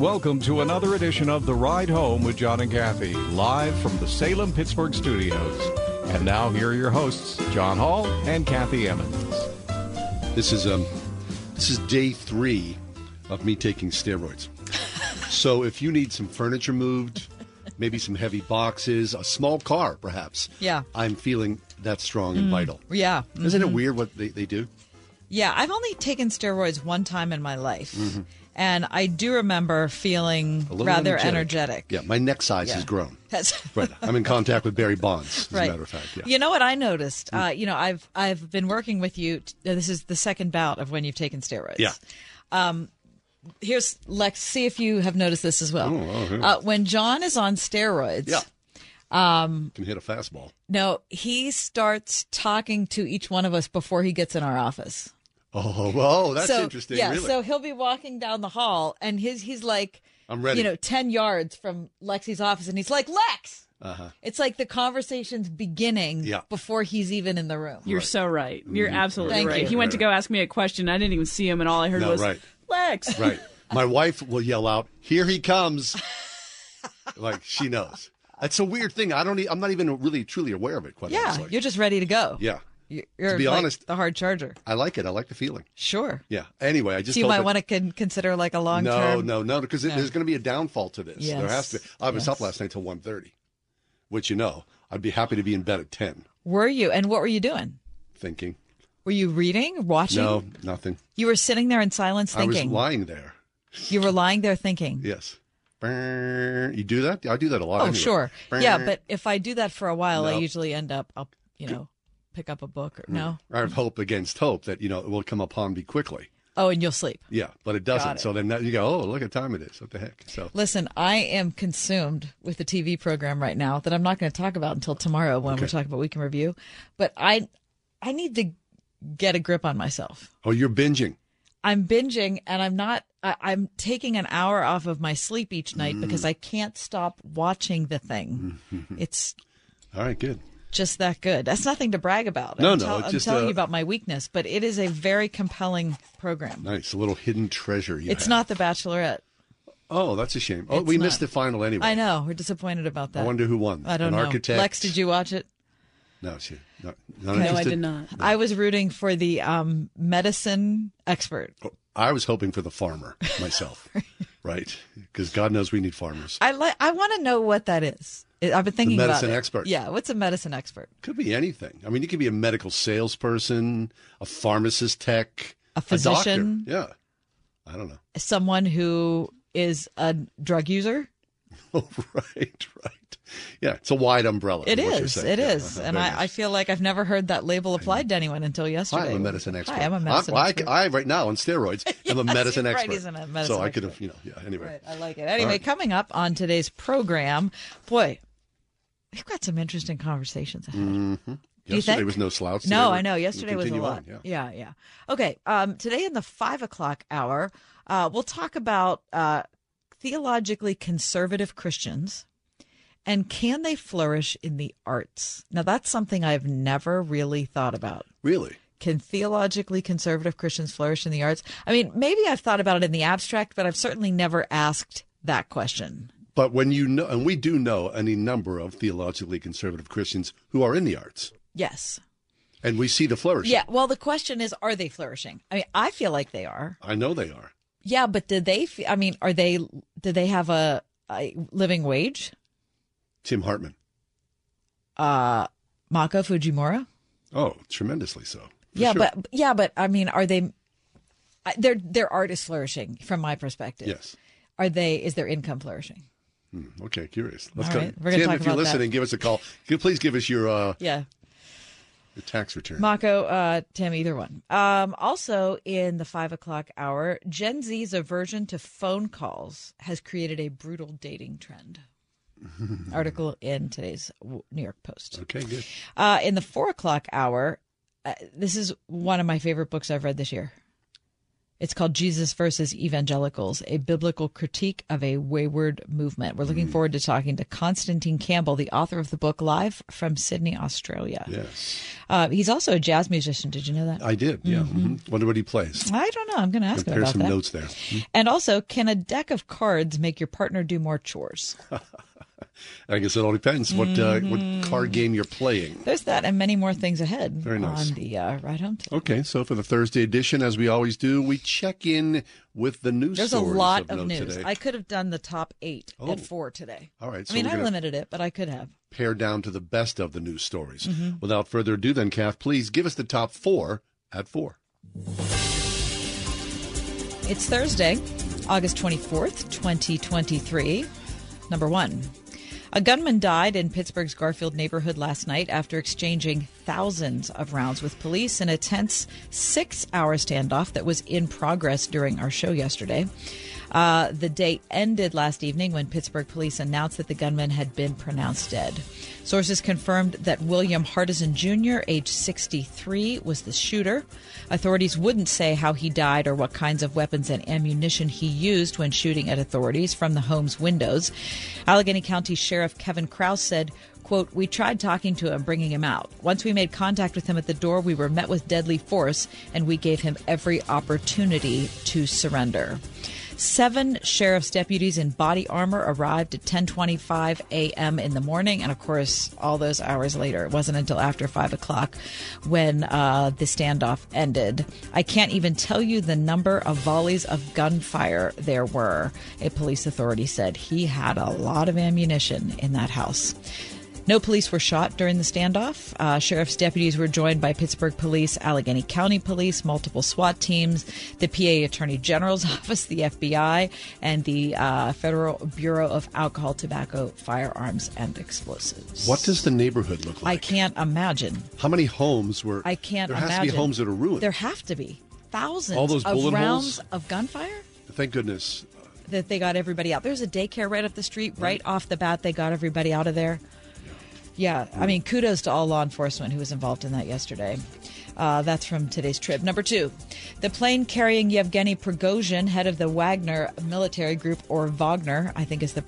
Welcome to another edition of The Ride Home with John and Kathy, live from the Salem Pittsburgh studios. And now here are your hosts, John Hall and Kathy Emmons. This is um, this is day three of me taking steroids. so if you need some furniture moved, maybe some heavy boxes, a small car, perhaps. Yeah. I'm feeling that strong and vital. Yeah. Isn't mhm. it weird what they, they do? Yeah, I've only taken steroids one time in my life. Mm-hmm. And I do remember feeling rather energetic. Yeah, my neck size Yeah. has grown. That's Right. I'm in contact with Barry Bonds, as right. a matter of fact. Yeah. You know what I noticed? Uh, you know, I've I've been working with you. T- uh, this is the second bout of when you've taken steroids. Yeah. Here's Lex. See if you have noticed this as well. Oh, okay. uh, when John is on steroids, Yeah. Um, Can hit a fastball. no, he starts talking to each one of us before he gets in our office. Oh, whoa, that's so, interesting. Yeah, really. so he'll be walking down the hall, and his he's like, I'm ready. You know, ten yards from Lexi's office, and he's like, Lex. Uh-huh. It's like the conversation's beginning Yeah. before he's even in the room. You're so right. You're absolutely Thank right. you. He went to go ask me a question. I didn't even see him, and all I heard No, was right. Lex. Right. My wife will yell out, "Here he comes!" like she knows. It's a weird thing. I don't. E- I'm not even really truly aware of it. Quite yeah, honestly. you're just ready to go. yeah. You're, you're be like honest- the hard charger. I like it. I like the feeling. Sure. Yeah. Anyway, I just So you might want to con- consider like a long No, term. no, no, no, because No. there's going to be a downfall to this. There has to be. I was up last night till 1.30, which you know, I'd be happy to be in bed at 10 Were you? And what were you doing? thinking. Were you reading, watching? No, nothing. You were sitting there in silence I was thinking. lying there. You were lying there thinking. Yes. You do that? I do that a lot. Oh, anyway. sure. Yeah, but if I do that for a while, I usually end up, I'll, you know, pick up a book or no. I have hope against hope that, you know, it will come upon me quickly. Oh, and you'll sleep. Yeah, but it doesn't. it. So then that, you go, oh, look at time it is. What the heck? So Listen, I am consumed with the TV program right now that I'm not going to talk about until tomorrow when we're talking about week in review. But I, I need to get a grip on myself. oh, you're binging. I'm binging and I'm not. I, I'm taking an hour off of my sleep each night Mm. because I can't stop watching the thing. it's All right, good. Just that good. That's nothing to brag about. No, I'm, no, tell- it's I'm just, telling uh, you about my weakness, but it is a very compelling program. Nice. A little hidden treasure. You It's have. not The Bachelorette. Oh, that's a shame. Oh, It's we not. missed the final anyway. I know. We're disappointed about that. I wonder who won. I don't An know. architect. Lex, did you watch it? No, she. Not, not No, I did not. I was rooting for the um, medicine expert. I was hoping for the farmer myself, right? Because God knows we need farmers. I like. I want to know what that is. I- I've been thinking medicine about it. expert. Yeah, what's a medicine expert? Could be anything. I mean, you could be a medical salesperson, a pharmacist tech, A doctor. physician? Yeah. I don't know. Someone who is a drug user. Oh, right, right. Yeah, it's a wide umbrella. It is what you're is. saying. It Yeah, is. uh-huh, and I, I feel like I've never heard that label applied to anyone until yesterday. Hi, I'm a medicine expert. Hi, I'm a medicine I, expert. I, right now on steroids, I'm a medicine right, expert. a medicine so I could have, you know, yeah. Anyway, Right, I like it. Anyway, right. coming up on today's program, boy, we've got some interesting conversations ahead. you yesterday was no slouch. Today No, I know. Yesterday was a lot. on, yeah. yeah, yeah. Okay. Um, today in the five o'clock hour, uh, we'll talk about uh, theologically conservative Christians and can they flourish in the arts? Now, that's something I've never really thought about. Really? Can theologically conservative Christians flourish in the arts? I mean, maybe I've thought about it in the abstract, but I've certainly never asked that question. But when you know, and we do know any number of theologically conservative Christians who are in the arts, Yes. and we see the flourishing. Yeah. Well, the question is, are they flourishing? I mean, I feel like they are. I know they are. Yeah, but did they? I mean, are they? Do they have a, a living wage? Tim Hartman. Uh, Mako Fujimura. Oh, tremendously so. Yeah, sure. but yeah, but I mean, are they? Their their art is flourishing from my perspective. yes, Are they? Is their income flourishing? Hmm, okay, curious. Let's All go. right, we're Tim, if you're about that. listening, give us a call. Please give us your uh, Yeah. your tax return. Mako, uh, Tim, either one. Um, also, in the five o'clock hour, Gen Z's aversion to phone calls has created a brutal dating trend. Article in today's New York Post. okay, good. Uh, in the four o'clock hour, uh, this is one of my favorite books I've read this year. It's called Jesus versus Evangelicals, a biblical critique of a wayward movement. We're looking forward to talking to Constantine Campbell, the author of the book, live from Sydney, Australia. Yes, Uh, he's also a jazz musician. Did you know that? I did. Yeah. mhm. Wonder what he plays. I don't know. I'm going to ask him Compare about some that. notes there. Hmm. And also, can a deck of cards make your partner do more chores? I guess it all depends what uh, Mm-hmm. what card game you're playing. There's that and many more things ahead Very nice. on the uh, ride home. today. Okay, so for the Thursday edition, as we always do, we check in with the news. There's a lot of, of news. Today. I could have done the top eight Oh. at four today. All right, so I mean, I limited it, but I could have. pare down to the best of the news stories. Mm-hmm. Without further ado, then, Kath, please give us the top four at four. It's Thursday, August 24th, 2023. Number one. A gunman died in Pittsburgh's Garfield neighborhood last night after exchanging thousands of rounds with police in a tense six hour standoff that was in progress during our show yesterday. Uh, the day ended last evening when Pittsburgh police announced that the gunman had been pronounced dead. Sources confirmed that William Hardison Jr., age 63, was the shooter. Authorities wouldn't say how he died or what kinds of weapons and ammunition he used when shooting at authorities from the home's windows. Allegheny County Sheriff Kevin Kraus said, quote, We tried talking to him, bringing him out. Once we made contact with him at the door, we were met with deadly force, and we gave him every opportunity to surrender. Seven sheriff's deputies in body armor arrived at 10:25 a.m. in the morning, and of course, all those hours later. It wasn't until after five o'clock when uh, the standoff ended. I can't even tell you the number of volleys of gunfire there were. A police authority said he had a lot of ammunition in that house. No police were shot during the standoff. Uh, sheriff's deputies were joined by Pittsburgh Police, Allegheny County Police, multiple SWAT teams, the PA Attorney General's Office, the FBI, and the uh, Federal Bureau of Alcohol, Tobacco, Firearms, and Explosives. What does the neighborhood look like? I can't imagine. How many homes were? I can't There has imagine. to be homes that are ruined. There have to be thousands All those of bullet rounds holes? of gunfire Thank goodness. that they got everybody out. There's a daycare right up the street. Right off the bat, they got everybody out of there. Yeah, I mean, kudos to all law enforcement who was involved in that yesterday. Uh, that's from today's Trib. Number two, the plane carrying Yevgeny Prigozhin, head of the Wagner military group, or Wagner, I think is the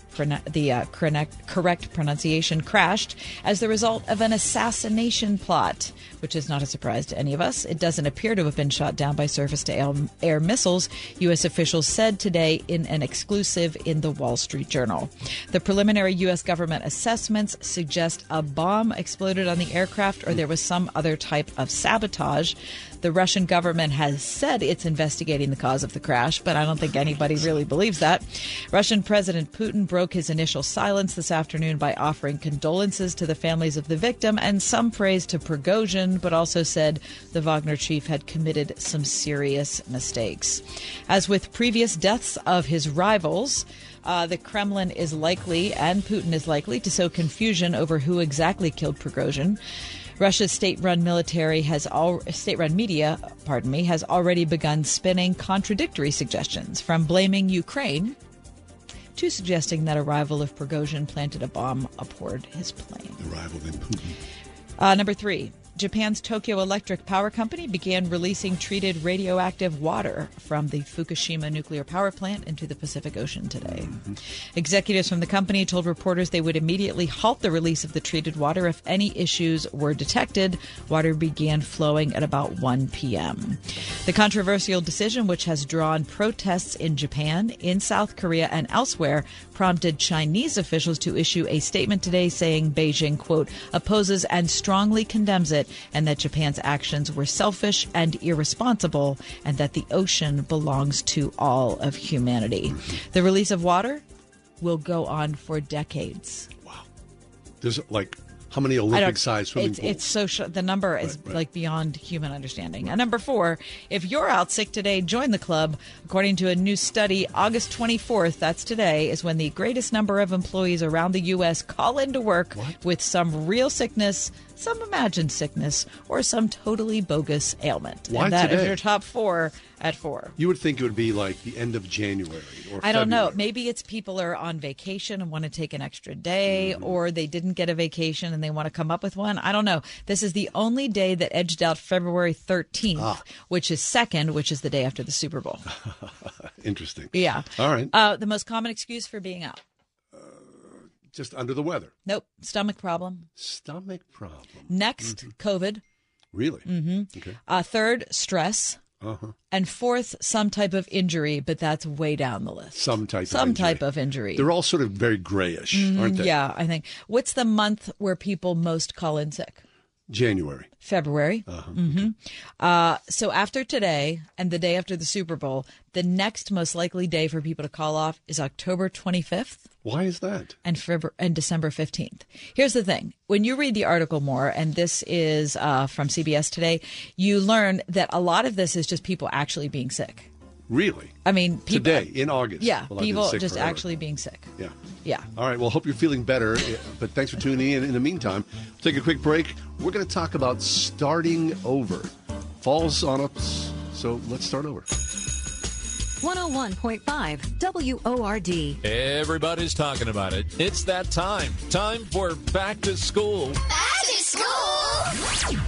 the uh, correct, correct pronunciation, crashed as the result of an assassination plot, which is not a surprise to any of us. It doesn't appear to have been shot down by surface to air, missiles, U.S. officials said today in an exclusive in the Wall Street Journal. The preliminary U.S. government assessments suggest a bomb exploded on the aircraft or there was some other type of sabotage. The Russian government has said it's investigating the cause of the crash, but I don't think anybody really believes that. Russian President Putin broke his initial silence this afternoon by offering condolences to the families of the victim and some praise to Prigozhin, but also said the Wagner chief had committed some serious mistakes. As with previous deaths of his rivals, uh, the Kremlin is likely, and Putin is likely, to sow confusion over who exactly killed Prigozhin. Russia's state-run military has all state-run media, pardon me, has already begun spinning contradictory suggestions, from blaming Ukraine to suggesting that a rival of Prigozhin planted a bomb aboard his plane. The rival in Putin. Uh, number three. Japan's Tokyo Electric Power Company began releasing treated radioactive water from the Fukushima nuclear power plant into the Pacific Ocean today. Executives from the company told reporters they would immediately halt the release of the treated water if any issues were detected. Water began flowing at about 1 p.m. The controversial decision, which has drawn protests in Japan, in South Korea, and elsewhere, prompted Chinese officials to issue a statement today saying Beijing, quote, opposes and strongly condemns it, and that Japan's actions were selfish and irresponsible, and that the ocean belongs to all of humanity. The release of water will go on for decades. Wow. There's like How many Olympic-sized swimming it's, pools? It's so sh- the number is like beyond human understanding. And number four, if you're out sick today, join the club. According to a new study, August 24th, that's today, is when the greatest number of employees around the U.S. call into work with some real sickness, some imagined sickness, or some totally bogus ailment. Why and that is today? your top four at four. You would think it would be like the end of January or I don't know. Maybe it's people are on vacation and want to take an extra day, Mm-hmm. or they didn't get a vacation and they want to come up with one. I don't know. This is the only day that edged out February 13th, Ah. which is second, which is the day after the Super Bowl. Interesting. Yeah. All right. Uh, the most common excuse for being out. Just under the weather. Nope. Stomach problem. Stomach problem. Next, Mm-hmm. COVID. Really? Mm-hmm. Okay. Uh, third, stress. Uh-huh. And fourth, some type of injury, but that's way down the list. Some type of Some injury. type of injury. They're all sort of very grayish, aren't they? Mm, yeah, I think. What's the month where people most call in sick? January. February. Uh-huh. hmm Uh, so after today and the day after the Super Bowl, the next most likely day for people to call off is October 25th Why is that? and, February, and December 15th. Here's the thing. When you read the article more, and this is uh, from CBS today, you learn that a lot of this is just people actually being sick. Really? I mean, people, Today, in August. Yeah, Well, people just forever. actually being sick. Yeah. Yeah. All right. Well, hope you're feeling better. eh, But thanks for tuning in. In the meantime, we'll take a quick break. We're going to talk about starting over. Falls on us. So let's start over. 101.5 WORD. Everybody's talking about it. It's that time. Time for back to school. Back to school!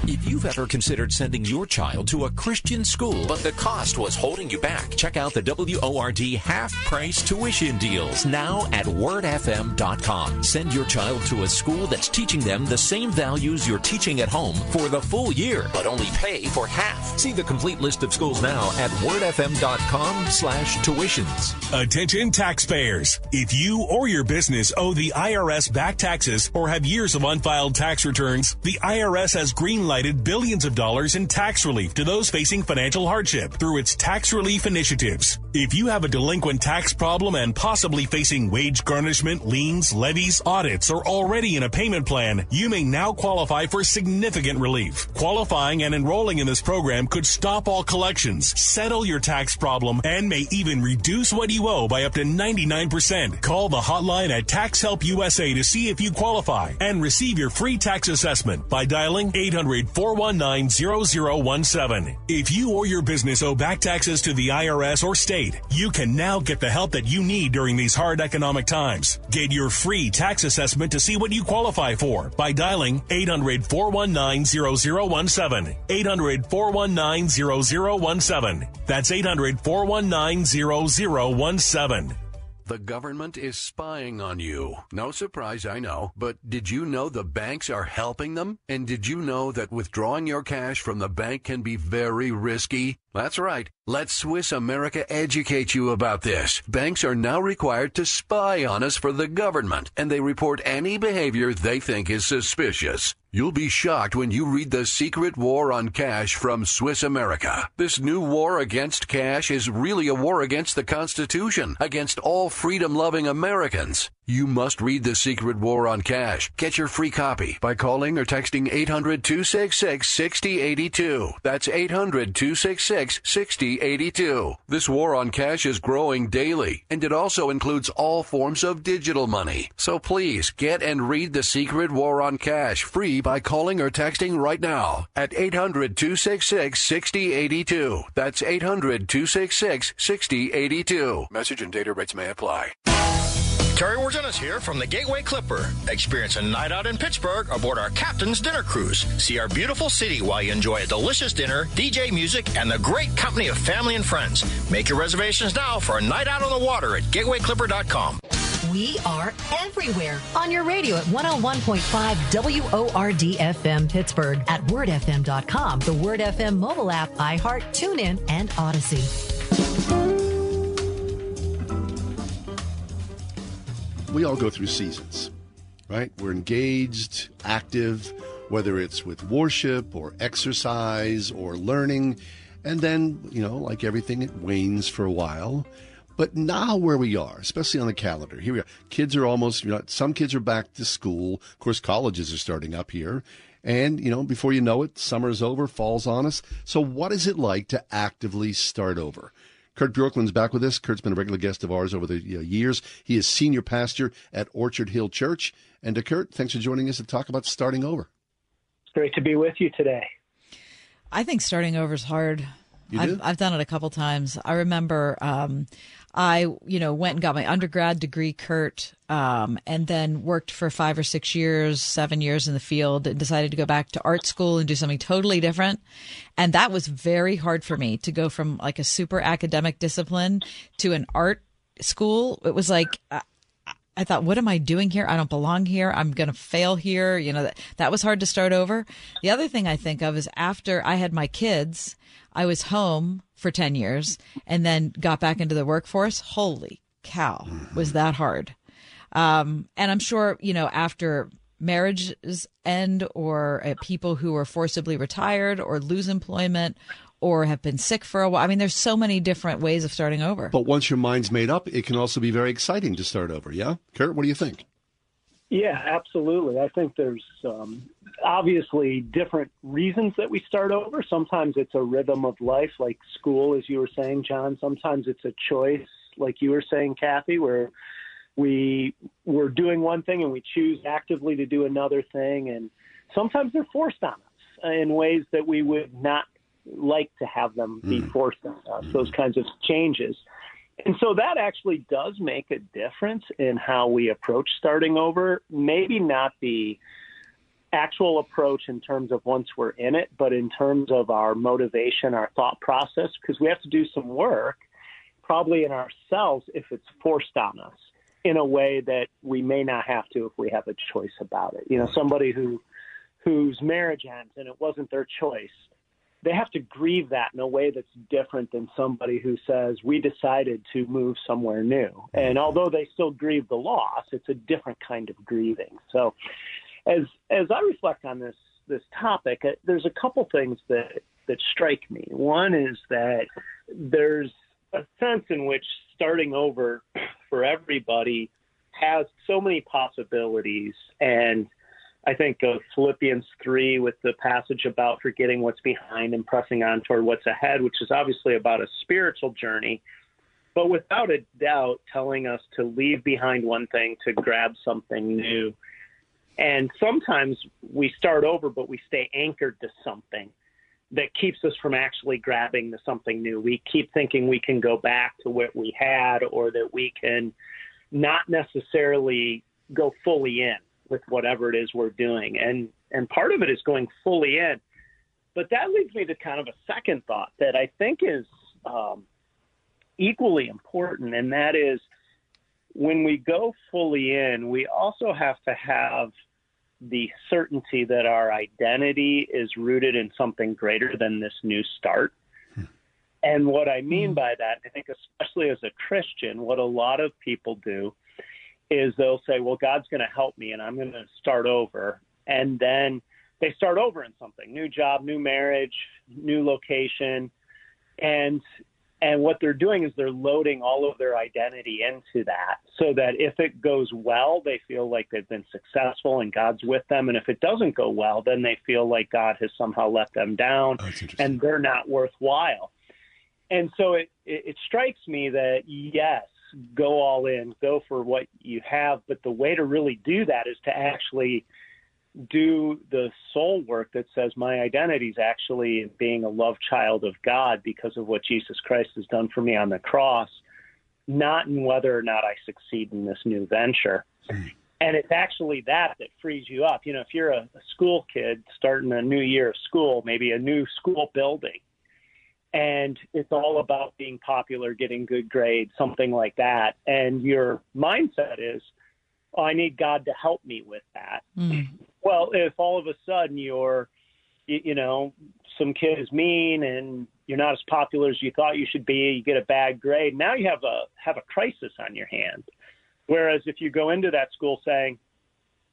If you've ever considered sending your child to a Christian school, but the cost was holding you back, check out the WORD half price tuition deals now at wordfm.com. Send your child to a school that's teaching them the same values you're teaching at home for the full year, but only pay for half. See the complete list of schools now at wordfm.com slash tuitions. Attention taxpayers. If you or your business owe the IRS back taxes or have years of unfiled tax returns, the IRS has greenlighted billions of dollars in tax relief to those facing financial hardship through its tax relief initiatives. If you have a delinquent tax problem and possibly facing wage garnishment, liens, levies, audits, or already in a payment plan, you may now qualify for significant relief. Qualifying and enrolling in this program could stop all collections, settle your tax problem, and may even reduce what you owe by up to 99%. Call the hotline at Tax Help USA to see if you qualify and receive your free tax assessment by dialing 800 419 0017. If you or your business owe back taxes to the IRS or state, you can now get the help that you need during these hard economic times. Get your free tax assessment to see what you qualify for by dialing 800 419 0017. 800 419 0017. That's 800 419 0017. The government is spying on you. No surprise, I know. But did you know the banks are helping them? And did you know that withdrawing your cash from the bank can be very risky? That's right. Let Swiss America educate you about this. Banks are now required to spy on us for the government, and they report any behavior they think is suspicious. You'll be shocked when you read The Secret War on Cash from Swiss America. This new war against cash is really a war against the Constitution, against all freedom loving Americans. You must read The Secret War on Cash. Get your free copy by calling or texting 800 266 6082. That's 800 266 6082. This war on cash is growing daily, and it also includes all forms of digital money. So please get and read The Secret War on Cash free by calling or texting right now at 800 266 6082. That's 800 266 6082. Message and data rates may apply. Terry Wirginis here from the Gateway Clipper. Experience a night out in Pittsburgh aboard our Captain's Dinner Cruise. See our beautiful city while you enjoy a delicious dinner, DJ music, and the great company of family and friends. Make your reservations now for a night out on the water at gatewayclipper.com. We are everywhere on your radio at 101.5 WORD FM Pittsburgh, at wordfm.com, the Word FM mobile app, iHeart, TuneIn, and Odyssey. We all go through seasons, right? We're engaged, active, whether it's with worship or exercise or learning. And then, you know, like everything, it wanes for a while. But now where we are, especially on the calendar, here we are. Kids are almost, you know, some kids are back to school. Of course, colleges are starting up here. And, you know, before you know it, summer's over, fall's on us. So what is it like to actively start over? Kurt Bjorklund's back with us. Kurt's been a regular guest of ours over the years. He is senior pastor at Orchard Hill Church. And to Kurt, thanks for joining us to talk about starting over. It's great to be with you today. I think starting over is hard. You I've. I've done it a couple times. I remember um, I, you know, went and got my undergrad degree, Kurt, um, and then worked for five or six years, seven years in the field, and decided to go back to art school and do something totally different. And that was very hard for me to go from like a super academic discipline to an art school. It was like. Uh, I thought, what am I doing here? I don't belong here. I'm going to fail here. You know, that, that was hard to start over. The other thing I think of is after I had my kids, I was home for 10 years and then got back into the workforce. Holy cow, was that hard. Um, and I'm sure, you know, after marriages end or uh, people who are forcibly retired or lose employment or have been sick for a while. I mean, there's so many different ways of starting over. But once your mind's made up, it can also be very exciting to start over. Yeah, Kurt, what do you think? Yeah, absolutely. I think there's um, obviously different reasons that we start over. Sometimes it's a rhythm of life, like school, as you were saying, John. Sometimes it's a choice, like you were saying, Kathy, where we we're doing one thing and we choose actively to do another thing, and sometimes they're forced on us in ways that we would not like to have them be hmm. forced on us. Hmm. Those kinds of changes. And so that actually does make a difference in how we approach starting over. Maybe not the actual approach in terms of once we're in it, but in terms of our motivation, our thought process, because we have to do some work, probably in ourselves, if it's forced on us in a way that we may not have to if we have a choice about it. You know, somebody who whose marriage ends and it wasn't their choice they have to grieve that in a way that's different than somebody who says we decided to move somewhere new. And although they still grieve the loss, it's a different kind of grieving. So, as as I reflect on this this topic, uh, there's a couple things that that strike me. One is that there's a sense in which starting over for everybody has so many possibilities and I think of Philippians 3 with the passage about forgetting what's behind and pressing on toward what's ahead, which is obviously about a spiritual journey, but without a doubt telling us to leave behind one thing to grab something new. And sometimes we start over, but we stay anchored to something that keeps us from actually grabbing the something new. We keep thinking we can go back to what we had or that we can not necessarily go fully in with whatever it is we're doing. And and part of it is going fully in. But that leads me to kind of a second thought that I think is um, equally important, and that is when we go fully in, we also have to have the certainty that our identity is rooted in something greater than this new start. Hmm. And what I mean hmm. by that, I think, especially as a Christian, what a lot of people do is they'll say, well, God's going to help me and I'm going to start over. And then they start over in something new job, new marriage, new location. And and what they're doing is they're loading all of their identity into that so that if it goes well, they feel like they've been successful and God's with them. And if it doesn't go well, then they feel like God has somehow let them down oh, and they're not worthwhile. And so it, it, it strikes me that, yes, go all in, go for what you have. But the way to really do that is to actually do the soul work that says my identity is actually being a love child of God because of what Jesus Christ has done for me on the cross, not in whether or not I succeed in this new venture. And it's actually that that frees you up. You know, if you're a, a school kid starting a new year of school, maybe a new school building, and it's all about being popular, getting good grades, something like that. And your mindset is, oh, I need God to help me with that. Mm. Well, if all of a sudden you're, you, know, some kid is mean and you're not as popular as you thought you should be, you get a bad grade. Now you have a have a crisis on your hand. Whereas if you go into that school saying,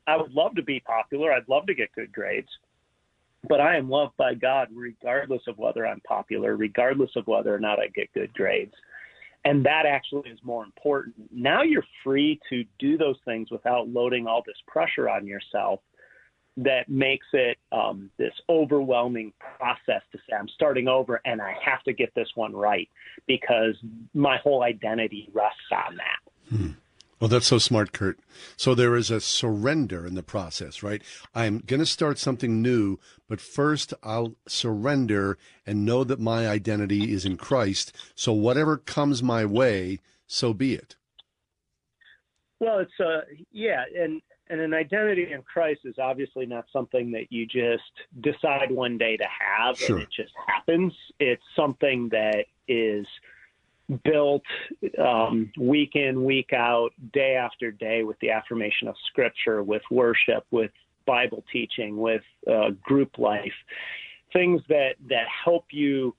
I would love to be popular, I'd love to get good grades, but I am loved by God regardless of whether I'm popular, regardless of whether or not I get good grades. And that actually is more important. Now you're free to do those things without loading all this pressure on yourself that makes it um, this overwhelming process to say, I'm starting over and I have to get this one right because my whole identity rests on that. Hmm. Well, that's so smart, Kurt. So there is a surrender in the process, right? I'm going to start something new, but first I'll surrender and know that my identity is in Christ. So whatever comes my way, so be it. Well, it's uh yeah, and and an identity in Christ is obviously not something that you just decide one day to have Sure. and it just happens. It's something that is built um, week in, week out, day after day with the affirmation of Scripture, with worship, with Bible teaching, with uh, group life, things that that help you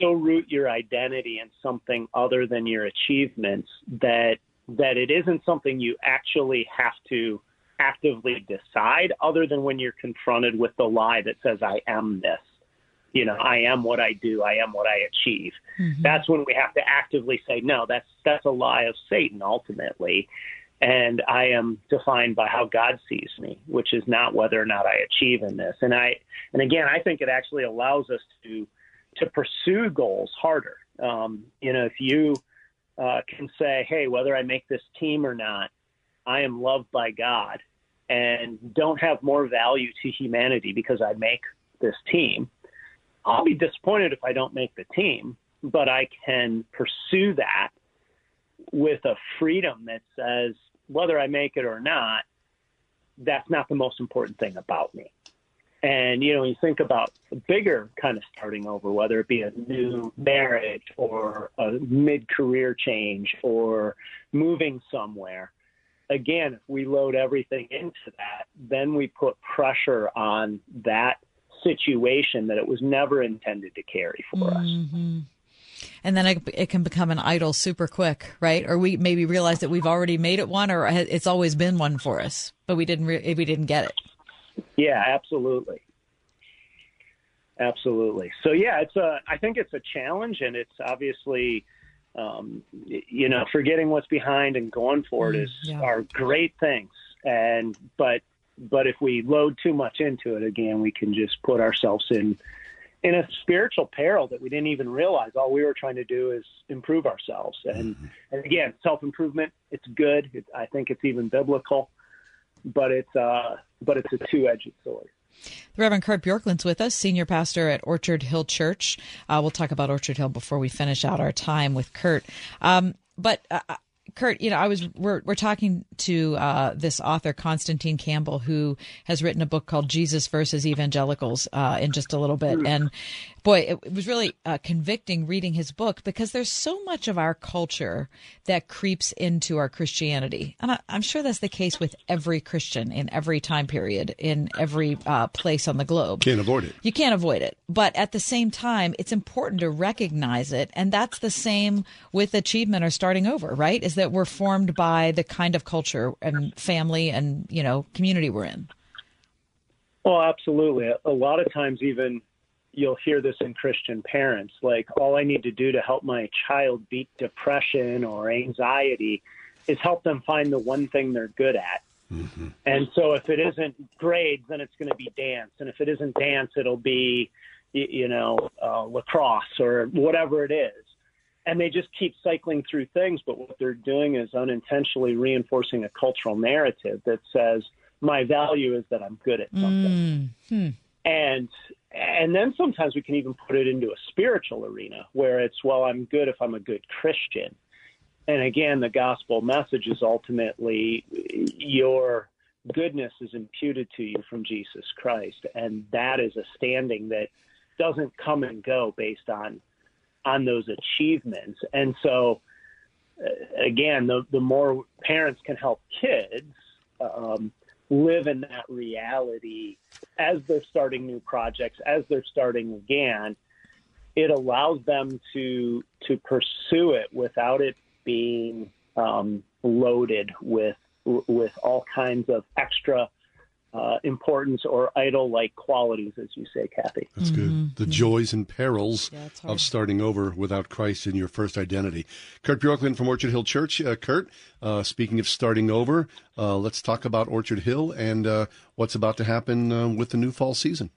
so root your identity in something other than your achievements that that it isn't something you actually have to actively decide other than when you're confronted with the lie that says I am this. You know, I am what I do, I am what I achieve. That's when we have to actively say no, that's that's a lie of Satan ultimately. And I am defined by how God sees me, which is not whether or not I achieve in this. And I and again, I think it actually allows us to to pursue goals harder. Um, you know, if you uh, can say, hey, whether I make this team or not, I am loved by God and don't have more value to humanity because I make this team. I'll be disappointed if I don't make the team, but I can pursue that with a freedom that says whether I make it or not, that's not the most important thing about me. And you know, when you think about bigger kind of starting over, whether it be a new marriage or a mid-career change or moving somewhere, again, if we load everything into that, then we put pressure on that situation that it was never intended to carry for us. Mhm. And then it, it can become an idol super quick, right? Or we maybe realize that we've already made it one, or it's always been one for us, but we didn't re- we didn't get it. Yeah, absolutely. Absolutely. So yeah, it's a I think it's a challenge and it's obviously um, you know, forgetting what's behind and going for it is yeah. are great things. And but but if we load too much into it again, we can just put ourselves in in a spiritual peril that we didn't even realize. All we were trying to do is improve ourselves. And and again, self improvement, it's good. It, I think it's even biblical, but it's uh but it's a two edged sword. The Reverend Kurt Bjorklund's with us, senior pastor at Orchard Hill Church. Uh, we'll talk about Orchard Hill before we finish out our time with Kurt. Um, but uh, uh, Kurt, you know, I was we're we're talking to uh, this author Constantine Campbell, who has written a book called Jesus versus Evangelicals uh, in just a little bit, and boy, it, it was really uh, convicting reading his book because there's so much of our culture that creeps into our Christianity, and I, I'm sure that's the case with every Christian in every time period in every uh, place on the globe. Can't avoid it. You can't avoid it. But at the same time, it's important to recognize it. And that's the same with achievement or starting over, right? Is that we're formed by the kind of culture and family and, you know, community we're in. Oh, absolutely. A lot of times, even you'll hear this in Christian parents like, all I need to do to help my child beat depression or anxiety is help them find the one thing they're good at. And so if it isn't grades, then it's going to be dance. And if it isn't dance, it'll be, you know, uh, lacrosse or whatever it is. And they just keep cycling through things. But what they're doing is unintentionally reinforcing a cultural narrative that says, my value is that I'm good at something Hmm. and and then sometimes we can even put it into a spiritual arena where it's well i'm good if i'm a good christian. And again the gospel message is ultimately your goodness is imputed to you from jesus christ. And that is a standing that doesn't come and go based on on those achievements. And so uh, again the the more parents can help kids um, live in that reality as they're starting new projects, as they're starting again, it allows them to to pursue it without it being um, loaded with with all kinds of extra uh, importance or idol like qualities, as you say, Kathy. That's good. The joys and perils hard. of starting over without Christ in your first identity. Kurt Bjorklund from Orchard Hill Church. Uh, Kurt, uh, speaking of starting over, uh, let's talk about Orchard Hill and uh, what's about to happen uh, with the new fall season.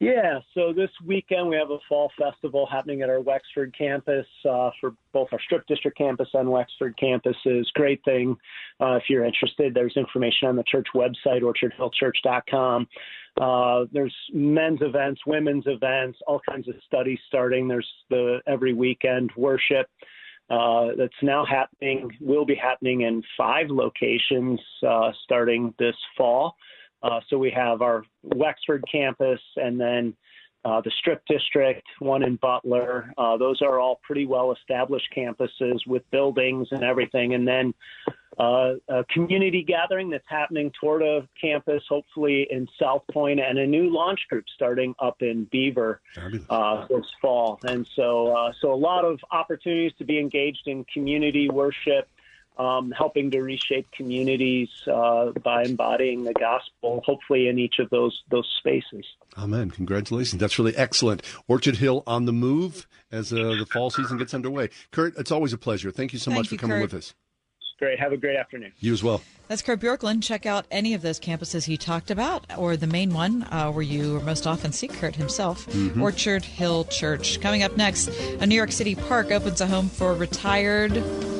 Yeah, so this weekend we have a fall festival happening at our Wexford campus uh, for both our Strip District campus and Wexford campuses. Great thing. Uh, if you're interested, there's information on the church website, orchardhillchurch.com. Uh, there's men's events, women's events, all kinds of studies starting. There's the every weekend worship uh, that's now happening, will be happening in five locations uh, starting this fall. Uh, so we have our Wexford campus and then uh, the Strip District, one in Butler. Uh, those are all pretty well established campuses with buildings and everything. And then uh, a community gathering that's happening toward a campus, hopefully in South Point, and a new launch group starting up in Beaver uh, this fall. And so, uh, so a lot of opportunities to be engaged in community worship um, helping to reshape communities uh, by embodying the gospel, hopefully in each of those those spaces. Amen. Congratulations. That's really excellent. Orchard Hill on the move as uh, the fall season gets underway. Kurt, it's always a pleasure. Thank you so Thank much for coming Kurt. with us. Great. Have a great afternoon. You as well. That's Kurt Bjorklund. Check out any of those campuses he talked about, or the main one uh, where you most often see Kurt himself, Mhm. Orchard Hill Church. Coming up next, a New York City park opens a home for retired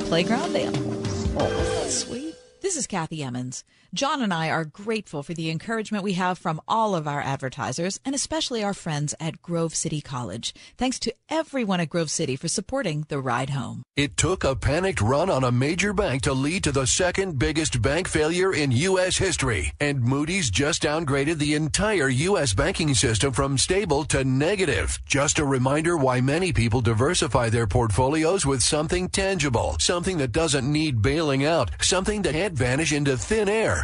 playground animals. Oh, isn't sweet? This is Kathy Emmons. John and I are grateful for the encouragement we have from all of our advertisers, and especially our friends at Grove City College. Thanks to everyone at Grove City for supporting the ride home. It took a panicked run on a major bank to lead to the second biggest bank failure in U.S. history. And Moody's just downgraded the entire U.S. banking system from stable to negative. Just a reminder why many people diversify their portfolios with something tangible, something that doesn't need bailing out, something that can't vanish into thin air.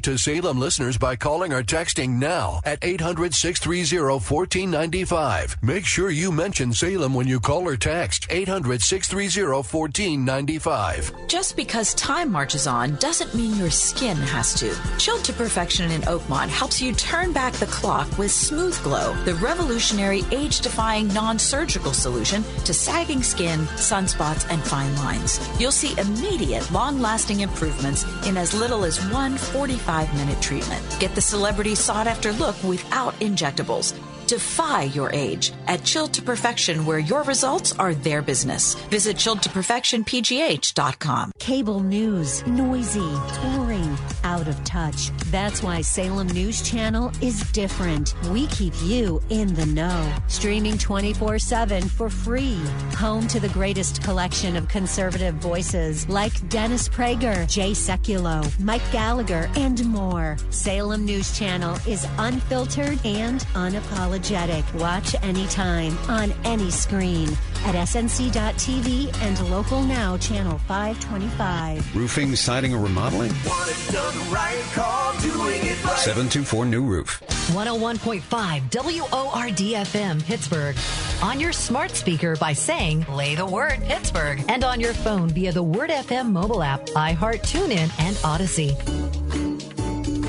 to Salem listeners by calling or texting now at 800 630 1495. Make sure you mention Salem when you call or text 800 630 1495. Just because time marches on doesn't mean your skin has to. Chilled to Perfection in Oakmont helps you turn back the clock with Smooth Glow, the revolutionary age defying non surgical solution to sagging skin, sunspots, and fine lines. You'll see immediate, long lasting improvements in as little as one 45 minute treatment. Get the celebrity sought after look without injectables. Defy your age at Chilled to Perfection, where your results are their business. Visit chilledtoperfectionpgh.com. Cable news, noisy, boring, out of touch. That's why Salem News Channel is different. We keep you in the know. Streaming 24 7 for free. Home to the greatest collection of conservative voices like Dennis Prager, Jay Sekulow, Mike Gallagher, and more. Salem News Channel is unfiltered and unapologetic. Watch anytime on any screen at snc.tv and local now channel 525. Roofing, siding, or remodeling? Right, call, right. 724 New Roof. 101.5 WORDFM Pittsburgh. On your smart speaker by saying, lay the word Pittsburgh. And on your phone via the Word FM mobile app, iHeart, TuneIn, and Odyssey.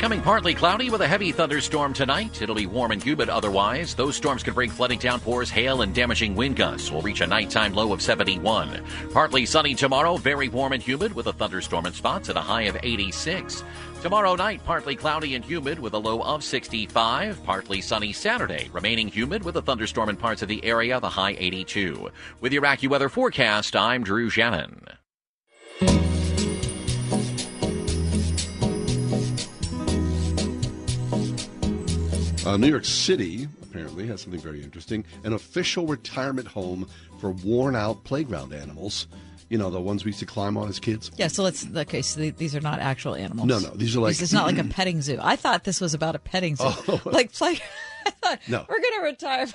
Becoming partly cloudy with a heavy thunderstorm tonight. It'll be warm and humid otherwise. Those storms could bring flooding downpours, hail, and damaging wind gusts. We'll reach a nighttime low of 71. Partly sunny tomorrow, very warm and humid with a thunderstorm in spots at a high of 86. Tomorrow night, partly cloudy and humid with a low of 65. Partly sunny Saturday, remaining humid with a thunderstorm in parts of the area, the high 82. With your AccuWeather forecast, I'm Drew Shannon. Uh, New York City apparently has something very interesting an official retirement home for worn out playground animals. You know, the ones we used to climb on as kids. Yeah, so let's. Okay, so th- these are not actual animals. No, no, these are like- This is not like a petting zoo. I thought this was about a petting zoo. Oh. Like play. I thought No. we're gonna retire.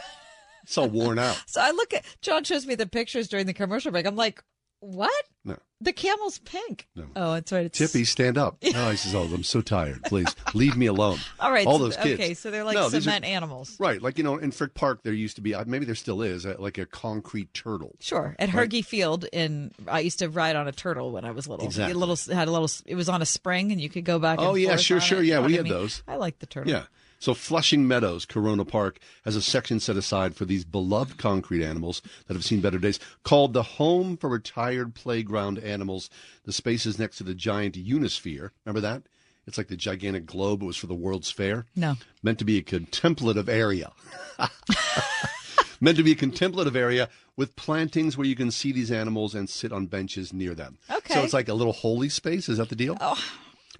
It's all worn out. So I look at John shows me the pictures during the commercial break. I'm like, what? No. The camel's pink. No. Oh, that's right. It's Tippy, stand up. No, he says, "Oh, I'm so tired. Please leave me alone." All right. all so- those kids. Okay, so they're like No, these are- cement animals. Right, like you know, in Frick Park, there used to be, uh, maybe there still is, uh, like a concrete turtle. Sure. At Right. Hergy Field in I used to ride on a turtle when I was little. Exactly. A little had a little it was on a spring and you could go back and Oh yeah, sure, sure, it. yeah, we had mean? those. I like the turtle. Yeah. So Flushing Meadows, Corona Park, has a section set aside for these beloved concrete animals that have seen better days, called the Home for Retired Playground Animals. The space is next to the giant Unisphere. Remember that? It's like the gigantic globe. It was for the World's Fair. No. Meant to be a contemplative area. Meant to be a contemplative area with plantings where you can see these animals and sit on benches near them. Okay. So it's like a little holy space. Is that the deal? Oh.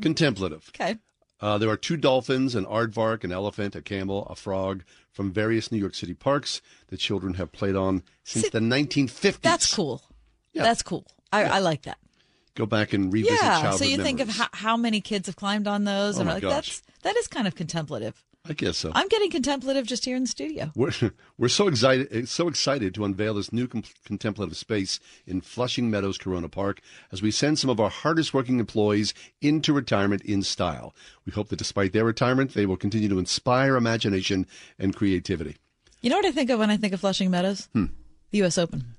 Contemplative. Okay. Uh, there are two dolphins, an aardvark, an elephant, a camel, a frog from various New York City parks that children have played on since the 1950s. That's cool. Yeah. That's cool. I, I like that. Go back and revisit yeah. So you think of how, how many kids have climbed on those, Oh and like gosh. that's that is kind of contemplative. I guess so. I'm getting contemplative just here in the studio. We're, we're so excited so excited to unveil this new com- contemplative space in Flushing Meadows Corona Park as we send some of our hardest working employees into retirement in style. We hope that despite their retirement, they will continue to inspire imagination and creativity. You know what I think of when I think of Flushing Meadows? Hmm. The U.S. Open.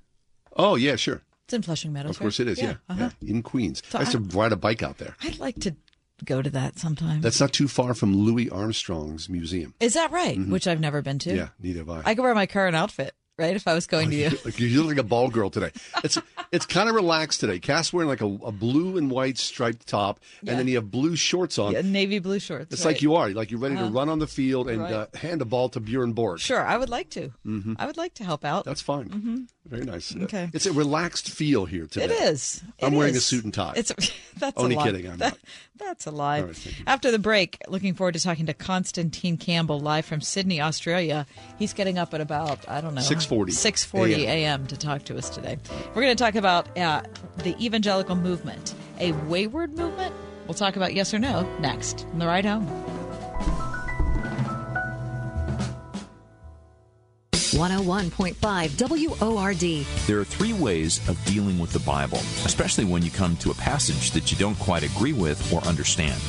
Oh yeah, sure. It's in Flushing Meadows. Of course right? it is. Yeah, uh-huh. yeah. in Queens. So I used to ride a bike out there. I'd like to go to that sometime. That's not too far from Louis Armstrong's museum. Is that right? Mhm. Which I've never been to. Yeah, neither have I. I could wear my current outfit, right? If I was going to you. Like, you look like a ball girl today. It's it's kind of relaxed today. Kath's wearing like a, a blue and white striped top, Yeah. and then you have blue shorts on. Yeah, navy blue shorts. It's right. like you are, like you're ready to Uh-huh. run on the field and Right. uh, hand a ball to Bjorn Borg. Sure, I would like to. hmm I would like to help out. That's fine. hmm Very nice. Okay. It's a relaxed feel here today. It is. I'm wearing a suit and tie. It's that's Only kidding, I'm That- not. That's a lie. Right, you. After the break, looking forward to talking to Constantine Campbell live from Sydney, Australia. He's getting up at about I don't know 6:40 6:40 a.m. a.m. to talk to us today. We're going to talk about uh, the evangelical movement, a wayward movement. We'll talk about yes or no next on the ride home. 101.5 WORD. There are three ways of dealing with the Bible, especially when you come to a passage that you don't quite agree with or understand.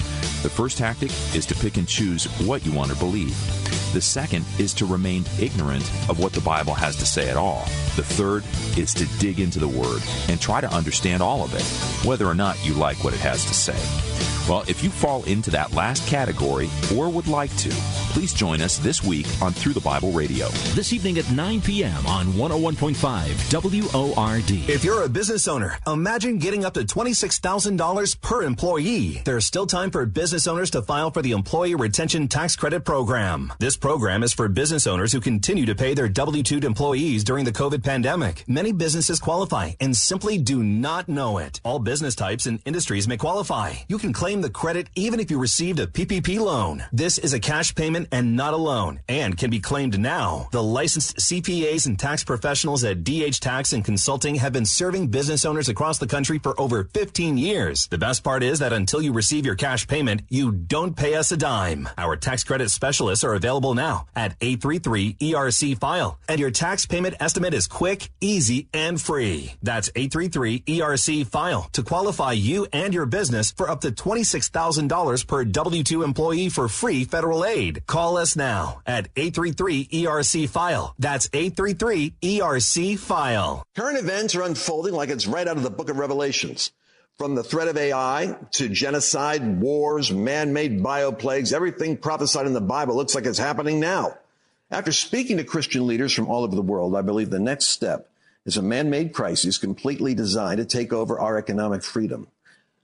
The first tactic is to pick and choose what you want to believe. The second is to remain ignorant of what the Bible has to say at all. The third is to dig into the Word and try to understand all of it, whether or not you like what it has to say. Well, if you fall into that last category or would like to, please join us this week on Through the Bible Radio. This evening at 9 p.m. on 101.5 WORD. If you're a business owner, imagine getting up to $26,000 per employee. There's still time for business owners to file for the Employee Retention Tax Credit Program. This program is for business owners who continue to pay their W-2 employees during the COVID pandemic. Many businesses qualify and simply do not know it. All business types and industries may qualify. You can claim the credit even if you received a PPP loan. This is a cash payment and not a loan and can be claimed now. The licensed CPAs and tax professionals at DH Tax and Consulting have been serving business owners across the country for over 15 years. The best part is that until you receive your cash payment, you don't pay us a dime. Our tax credit specialists are available now at 833 ERC file and your tax payment estimate is quick, easy, and free. That's 833 ERC file to qualify you and your business for up to $26,000 per W-2 employee for free federal aid. Call us now at 833 ERC file. That's 833 ERC file. Current events are unfolding like it's right out of the book of Revelations. From the threat of AI to genocide, wars, man made bioplagues, everything prophesied in the Bible looks like it's happening now. After speaking to Christian leaders from all over the world, I believe the next step is a man made crisis completely designed to take over our economic freedom.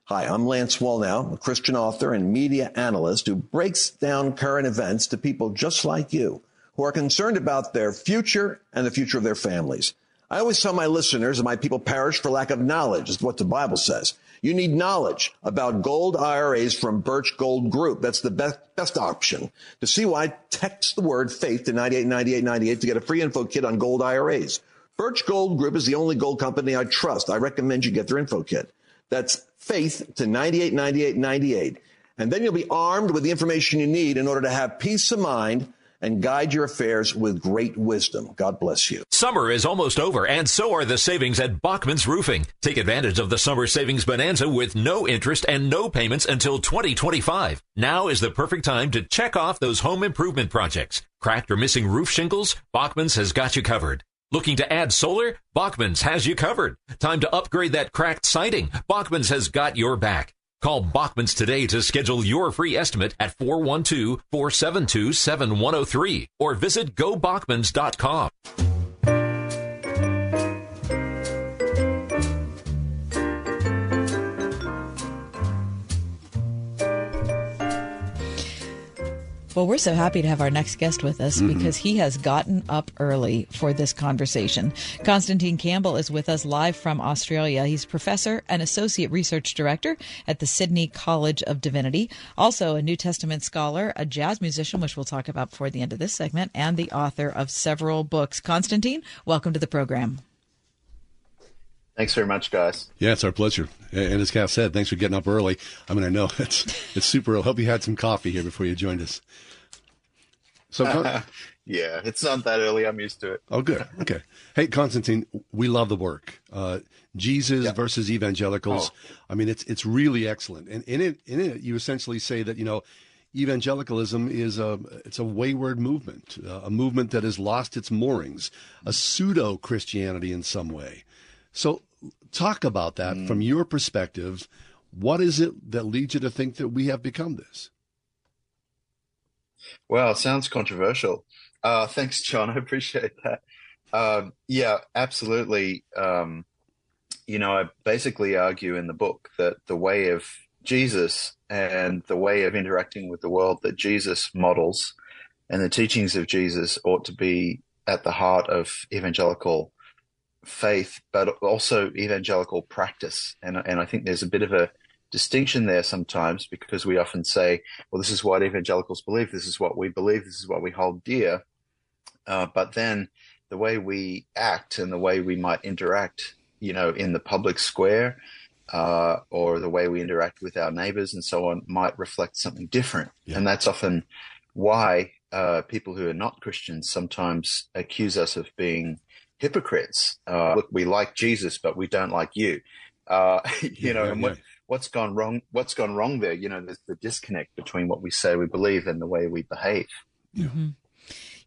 Hi, I'm Lance Wallnau, a Christian author and media analyst who breaks down current events to people just like you who are concerned about their future and the future of their families. I always tell my listeners that my people perish for lack of knowledge, is what the Bible says. You need knowledge about gold IRAs from Birch Gold Group. That's the best, best option. To see why, text the word faith to 989898 to get a free info kit on gold IRAs. Birch Gold Group is the only gold company I trust. I recommend you get their info kit. That's faith to 989898. And then you'll be armed with the information you need in order to have peace of mind and guide your affairs with great wisdom. God bless you. Summer is almost over, and so are the savings at Bachman's Roofing. Take advantage of the summer savings bonanza with no interest and no payments until 2025. Now is the perfect time to check off those home improvement projects. Cracked or missing roof shingles? Bachman's has got you covered. Looking to add solar? Bachman's has you covered. Time to upgrade that cracked siding? Bachman's has got your back. Call Bachman's today to schedule your free estimate at 412-472-7103 or visit gobachmans.com. Well, we're so happy to have our next guest with us Mhm. because he has gotten up early for this conversation. Constantine Campbell is with us live from Australia. He's professor and associate research director at the Sydney College of Divinity, also a New Testament scholar, a jazz musician, which we'll talk about before the end of this segment, and the author of several books. Constantine, welcome to the program. Thanks very much, guys. Yeah, it's our pleasure. And as Kath said, thanks for getting up early. I mean, I know it's it's super early. Hope you had some coffee here before you joined us. So, yeah, it's not that early. I'm used to it. oh, good. Okay. Hey, Constantine, we love the work. Uh, Jesus versus evangelicals. Oh. I mean, it's it's really excellent. And in it, in it, you essentially say that you know, evangelicalism is a it's a wayward movement, uh, a movement that has lost its moorings, a pseudo Christianity in some way. So, talk about that Mm. from your perspective. What is it that leads you to think that we have become this? Well, it sounds controversial. Uh, thanks, John. I appreciate that. Um, yeah, absolutely. Um, you know, I basically argue in the book that the way of Jesus and the way of interacting with the world that Jesus models and the teachings of Jesus ought to be at the heart of evangelical faith, but also evangelical practice. And, and I think there's a bit of a distinction there sometimes because we often say, well, this is what evangelicals believe, this is what we believe, this is what we hold dear. Uh, but then the way we act and the way we might interact, you know, in the public square, uh, or the way we interact with our neighbors and so on might reflect something different. And that's often why uh, people who are not Christians sometimes accuse us of being hypocrites. Uh, look, we like Jesus, but we don't like you. Uh, you Yeah, know, yeah, and what, yeah. what's gone wrong? What's gone wrong there? You know, there's the disconnect between what we say we believe and the way we behave. hmm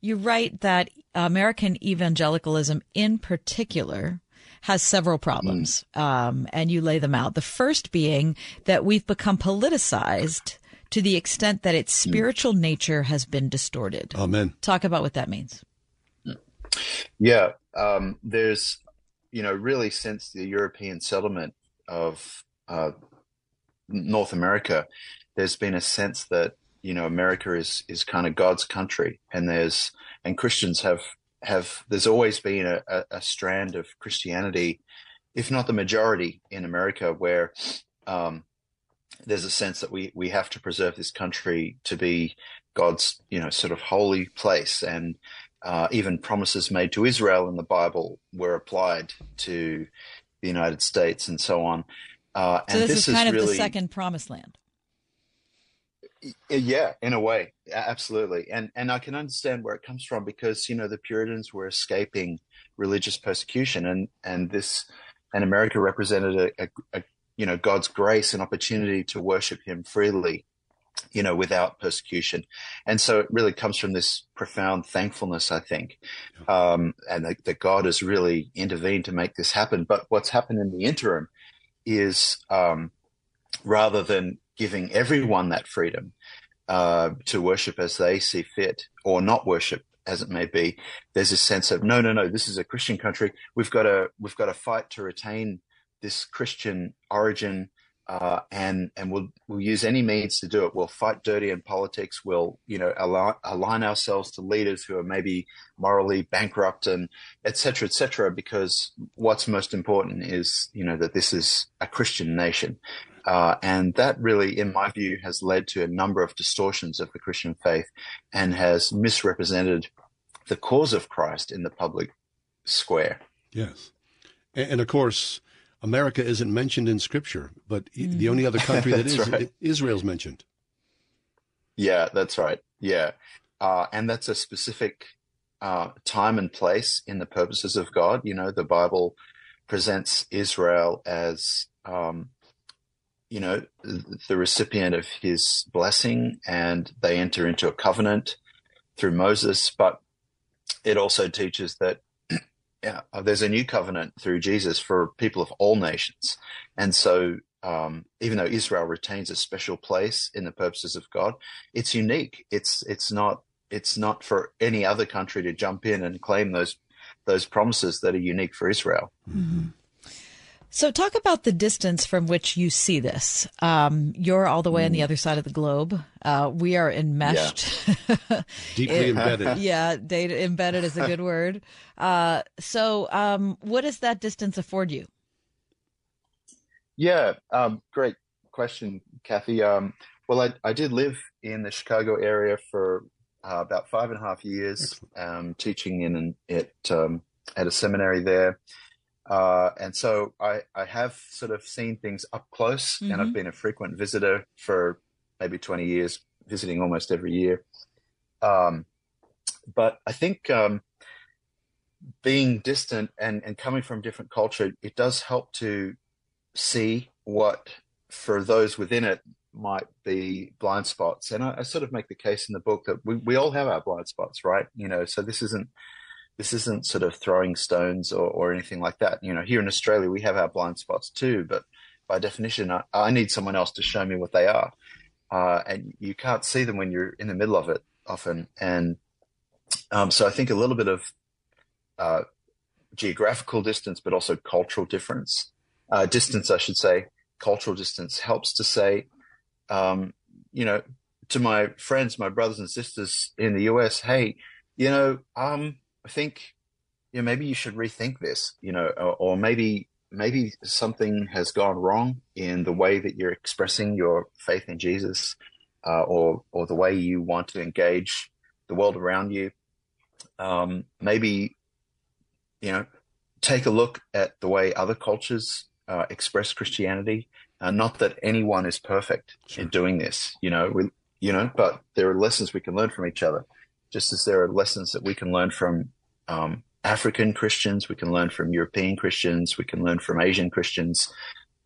You write that American evangelicalism, in particular, has several problems, um, and you lay them out. The first being that we've become politicized to the extent that its spiritual nature has been distorted. Amen. Talk about what that means. Yeah, um, there's, you know, really since the European settlement of uh, North America, there's been a sense that you know America is is kind of God's country, and there's and Christians have have there's always been a, a, a strand of Christianity, if not the majority in America, where um, there's a sense that we we have to preserve this country to be God's you know sort of holy place, and uh, even promises made to Israel in the Bible were applied to the United States and so on. Uh, So and this, is kind of really, the second promised land. yeah, in a way, absolutely, and and I can understand where it comes from because you know the Puritans were escaping religious persecution, and and this and America represented a, a, a you know God's grace and opportunity to worship Him freely, you know, without persecution, and so it really comes from this profound thankfulness, I think, um, and that, that God has really intervened to make this happen. But what's happened in the interim is um, rather than giving everyone that freedom uh, to worship as they see fit or not worship as it may be, there's a sense of no, no, no. This is a Christian country. We've got to we've got to fight to retain this Christian origin, uh, and and we'll we'll use any means to do it. We'll fight dirty in politics. We'll you know align, align ourselves to leaders who are maybe morally bankrupt and etc. etc. because what's most important is you know that this is a Christian nation. Uh, and that really, in my view, has led to a number of distortions of the Christian faith and has misrepresented the cause of Christ in the public square. Yes. And, and of course, America isn't mentioned in Scripture, but mm. the only other country that is, right. Israel's mentioned. Yeah, that's right. Yeah. Uh, and that's a specific uh, time and place in the purposes of God. You know, the Bible presents Israel as um, you know, the recipient of his blessing and they enter into a covenant through Moses. But it also teaches that yeah, there's a new covenant through Jesus for people of all nations. And so, um, even though Israel retains a special place in the purposes of God, it's unique. It's, it's not, it's not for any other country to jump in and claim those, those promises that are unique for Israel. Mm-hmm. So, talk about the distance from which you see this. Um, you're all the way on the mm. other side of the globe. Uh, we are enmeshed, yeah. deeply embedded. Yeah, data embedded is a good word. Uh, so, um, what does that distance afford you? Yeah, um, great question, Kathy. Um, well, I, I, did live in the Chicago area for uh, about five and a half years, um, teaching in an, at um, at a seminary there. Uh, and so I, I have sort of seen things up close, mm-hmm. and I've mm-hmm. been a frequent visitor for maybe 20 years, visiting almost every year. Um, but I think um, being distant and, and coming from different culture, it does help to see what, for those within it, might be blind spots. And I, I sort of make the case in the book that we, we all have our blind spots, right? You know, so this isn't this isn't sort of throwing stones or, or anything like that. You know, here in Australia, we have our blind spots too, but by definition, I, I need someone else to show me what they are. Uh, and you can't see them when you're in the middle of it often. And um, so I think a little bit of uh, geographical distance, but also cultural difference, uh, distance, I should say, cultural distance helps to say, um, you know, to my friends, my brothers and sisters in the US, hey, you know, um, I think you know, maybe you should rethink this, you know, or, or, maybe maybe something has gone wrong in the way that you're expressing your faith in Jesus, uh, or or the way you want to engage the world around you. Um, maybe you know, take a look at the way other cultures uh, express Christianity. Uh, not that anyone is perfect sure. in doing this, you know, we, you know, but there are lessons we can learn from each other, just as there are lessons that we can learn from um, African Christians, we can learn from European Christians, we can learn from Asian Christians,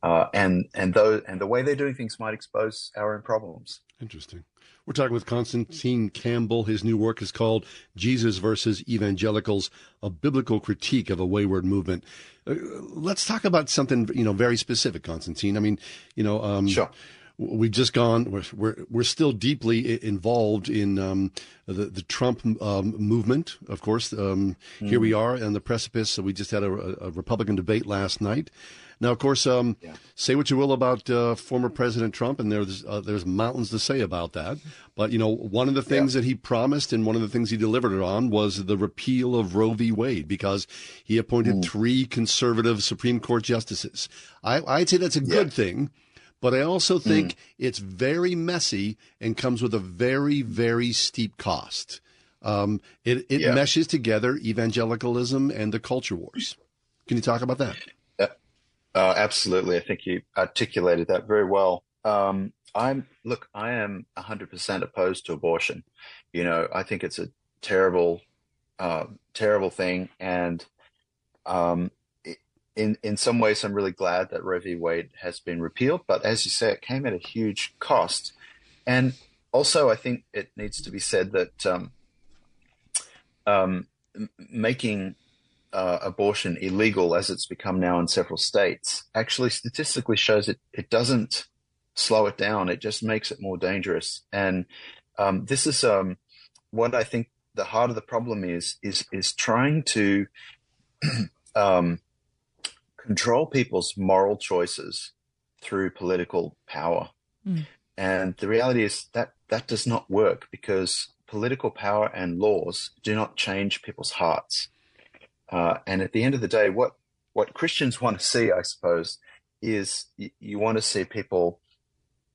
uh, and and those and the way they're doing things might expose our own problems. Interesting. We're talking with Constantine Campbell. His new work is called Jesus versus Evangelicals: A Biblical Critique of a Wayward Movement. Uh, let's talk about something you know very specific, Constantine. I mean, you know, um, sure we've just gone. We're we're, we're still deeply involved in um, the the Trump um, movement. Of course, um, mm. here we are on the precipice. So we just had a, a Republican debate last night. Now, of course, um, yeah. say what you will about uh, former President Trump, and there's uh, there's mountains to say about that. But you know, one of the things yeah. that he promised and one of the things he delivered it on was the repeal of Roe v. Wade because he appointed mm. three conservative Supreme Court justices. I, I'd say that's a yeah. good thing but I also hmm. think mm. it's very messy and comes with a very, very steep cost. Um, it it yeah. meshes together evangelicalism and the culture wars. Can you talk about that? Uh, uh, absolutely. I think you articulated that very well. Um, I'm look. I am 100% opposed to abortion. You know, I think it's a terrible, uh, terrible thing, and um, in in some ways, I'm really glad that Roe v. Wade has been repealed. But as you say, it came at a huge cost, and also I think it needs to be said that um, um, making uh, abortion illegal as it's become now in several states actually statistically shows it it doesn't slow it down. It just makes it more dangerous. And um, this is um, what I think the heart of the problem is is is trying to um, control people's moral choices through political power. Mm. And the reality is that that does not work because political power and laws do not change people's hearts. Uh, and at the end of the day, what what Christians want to see, I suppose, is you, you want to see people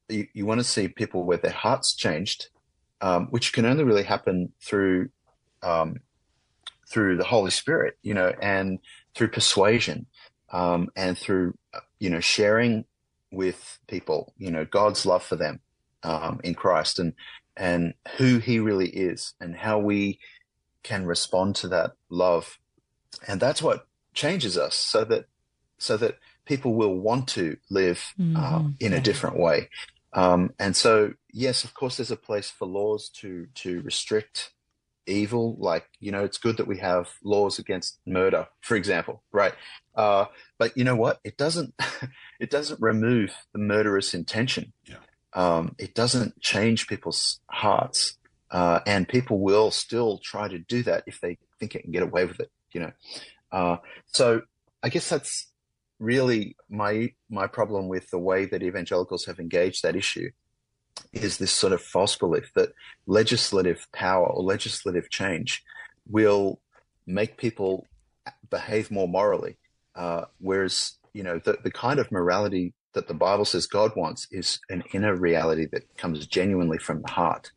you, you want to see people with their hearts changed, um, which can only really happen through um, through the Holy Spirit, you know, and through persuasion, um, and through you know sharing with people, you know, God's love for them um, in Christ, and and who He really is, and how we can respond to that love, and that's what changes us, so that so that people will want to live uh, in a different way. Um, and so, yes, of course, there's a place for laws to to restrict evil. Like you know, it's good that we have laws against murder, for example, right? Uh, but you know what? It doesn't it doesn't remove the murderous intention. Um, it doesn't change people's hearts, uh, and people will still try to do that if they think it can get away with it. You know, uh, so I guess that's really my my problem with the way that evangelicals have engaged that issue is this sort of false belief that legislative power or legislative change will make people behave more morally, uh, whereas you know the the kind of morality that the Bible says God wants is an inner reality that comes genuinely from the heart,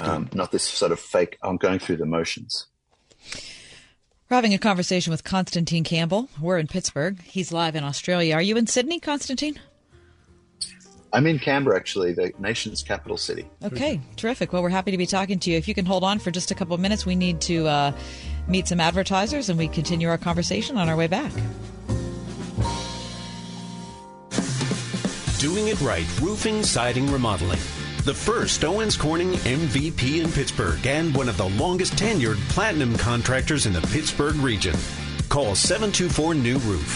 um, not this sort of fake. I'm going through the motions. We're having a conversation with Constantine Campbell. We're in Pittsburgh. He's live in Australia. Are you in Sydney, Constantine? I'm in Canberra, actually, the nation's capital city. Okay, terrific. Well, we're happy to be talking to you. If you can hold on for just a couple of minutes, we need to uh, meet some advertisers and we continue our conversation on our way back. Doing it right roofing, siding, remodeling. The first Owens Corning MVP in Pittsburgh and one of the longest tenured platinum contractors in the Pittsburgh region. Call 724 New Roof.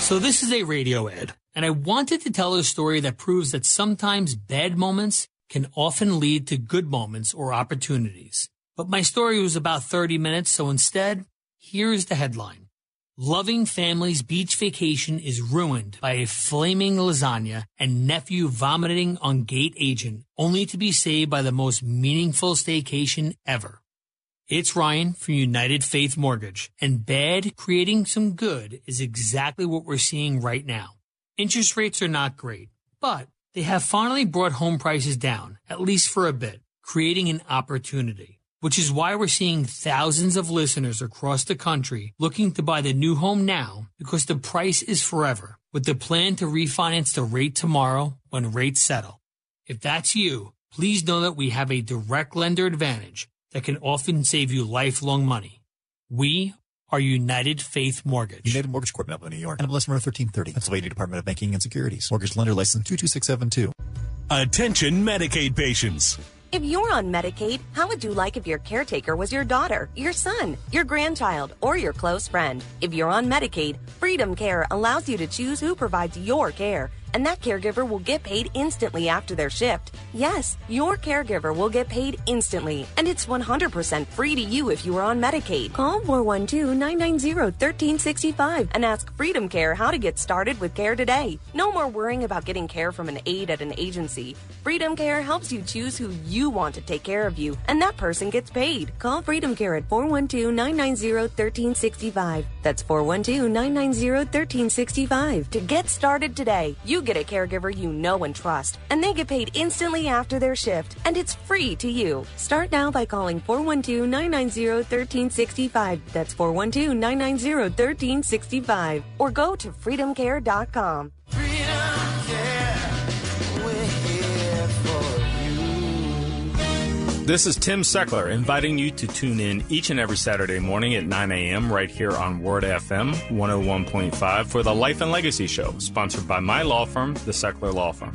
So this is a radio ad, and I wanted to tell a story that proves that sometimes bad moments can often lead to good moments or opportunities. But my story was about 30 minutes, so instead, here's the headline. Loving family's beach vacation is ruined by a flaming lasagna and nephew vomiting on gate agent, only to be saved by the most meaningful staycation ever. It's Ryan from United Faith Mortgage, and bad creating some good is exactly what we're seeing right now. Interest rates are not great, but they have finally brought home prices down, at least for a bit, creating an opportunity. Which is why we're seeing thousands of listeners across the country looking to buy the new home now because the price is forever, with the plan to refinance the rate tomorrow when rates settle. If that's you, please know that we have a direct lender advantage that can often save you lifelong money. We are United Faith Mortgage. United Mortgage Corp, Melville, New York. NMLS number 1330. Pennsylvania Department of Banking and Securities. Mortgage lender license 22672. Attention Medicaid patients. If you're on Medicaid, how would you like if your caretaker was your daughter, your son, your grandchild, or your close friend? If you're on Medicaid, Freedom Care allows you to choose who provides your care, and that caregiver will get paid instantly after their shift. Yes, your caregiver will get paid instantly, and it's 100% free to you if you are on Medicaid. Call 412-990-1365 and ask Freedom Care how to get started with care today. No more worrying about getting care from an aide at an agency. Freedom Care helps you choose who you want to take care of you, and that person gets paid. Call Freedom Care at 412-990-1365. That's 412-990-1365 to get started today. You get a caregiver you know and trust, and they get paid instantly after their shift, and it's free to you. Start now by calling 412-990-1365. That's 412-990-1365. Or go to freedomcare.com. This is Tim Seckler inviting you to tune in each and every Saturday morning at 9 a.m. right here on Word FM 101.5 for the Life and Legacy Show, sponsored by my law firm, the Seckler Law Firm.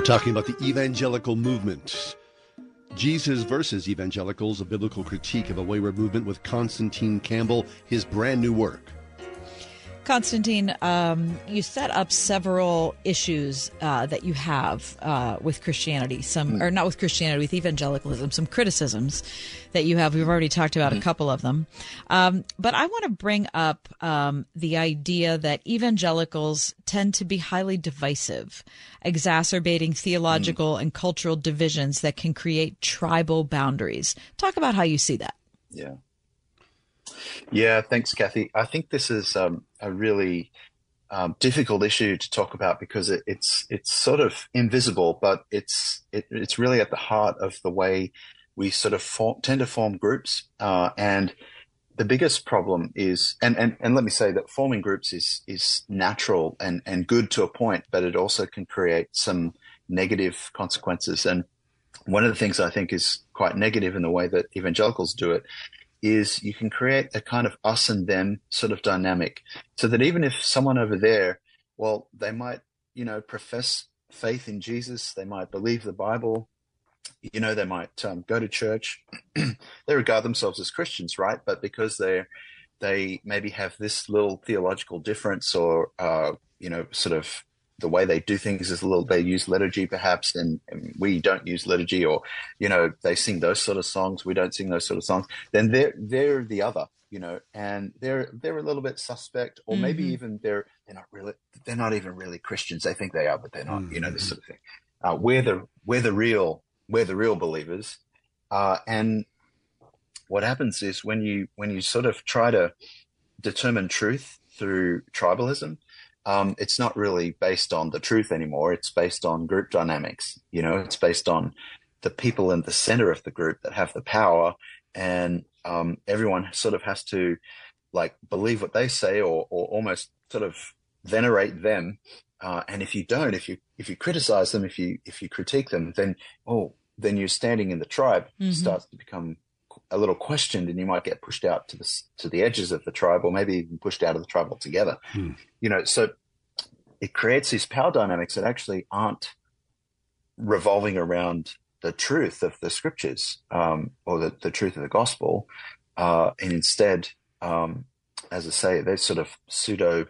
We're talking about the evangelical movement. Jesus versus Evangelicals, a biblical critique of a wayward movement with Constantine Campbell, his brand new work. Constantine, um, you set up several issues uh, that you have uh, with Christianity, some Hmm. or not with Christianity, with evangelicalism, some criticisms that you have. We've already talked about Hmm. a couple of them, um, but I want to bring up um, the idea that evangelicals tend to be highly divisive, exacerbating theological Hmm. and cultural divisions that can create tribal boundaries. Talk about how you see that. Yeah. Yeah, thanks, Kathy. I think this is um, a really um, difficult issue to talk about because it, it's it's sort of invisible, but it's it, it's really at the heart of the way we sort of form, tend to form groups. Uh, and the biggest problem is, and, and, and let me say that forming groups is is natural and, and good to a point, but it also can create some negative consequences. And one of the things I think is quite negative in the way that evangelicals do it is you can create a kind of us and them sort of dynamic so that even if someone over there, well, they might, you know, profess faith in Jesus, they might believe the Bible, you know, they might um, go to church, they regard themselves as Christians, right? But because they're, they maybe have this little theological difference or, uh, you know, sort of the way they do things is a little, they use liturgy perhaps, and, and we don't use liturgy or, you know, they sing those sort of songs. We don't sing those sort of songs. Then they're, they're the other, you know, and they're, they're a little bit suspect or maybe Mhm. even they're, they're not really, they're not even really Christians. They think they are, but they're not, you know, this sort of thing. Uh, we're the, we're the real, we're the real believers. Uh, and what happens is when you, when you sort of try to determine truth through tribalism, um, it's not really based on the truth anymore. It's based on group dynamics. You know, it's based on the people in the center of the group that have the power, and um, everyone sort of has to like believe what they say or, or almost sort of venerate them. Uh, and if you don't, if you if you criticize them, if you if you critique them, then oh, then you're standing in the tribe Mhm. starts to become a little questioned, and you might get pushed out to the to the edges of the tribe, or maybe even pushed out of the tribe altogether. You know, so it creates these power dynamics that actually aren't revolving around the truth of the scriptures um, or the, the truth of the gospel, uh, and instead, um, as I say, they're sort of pseudo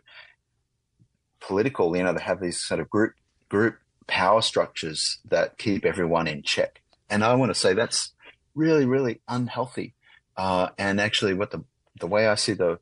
political. You know, they have these sort of group group power structures that keep everyone in check. And I want to say that's really, really unhealthy. Uh, and actually, what the the way I see the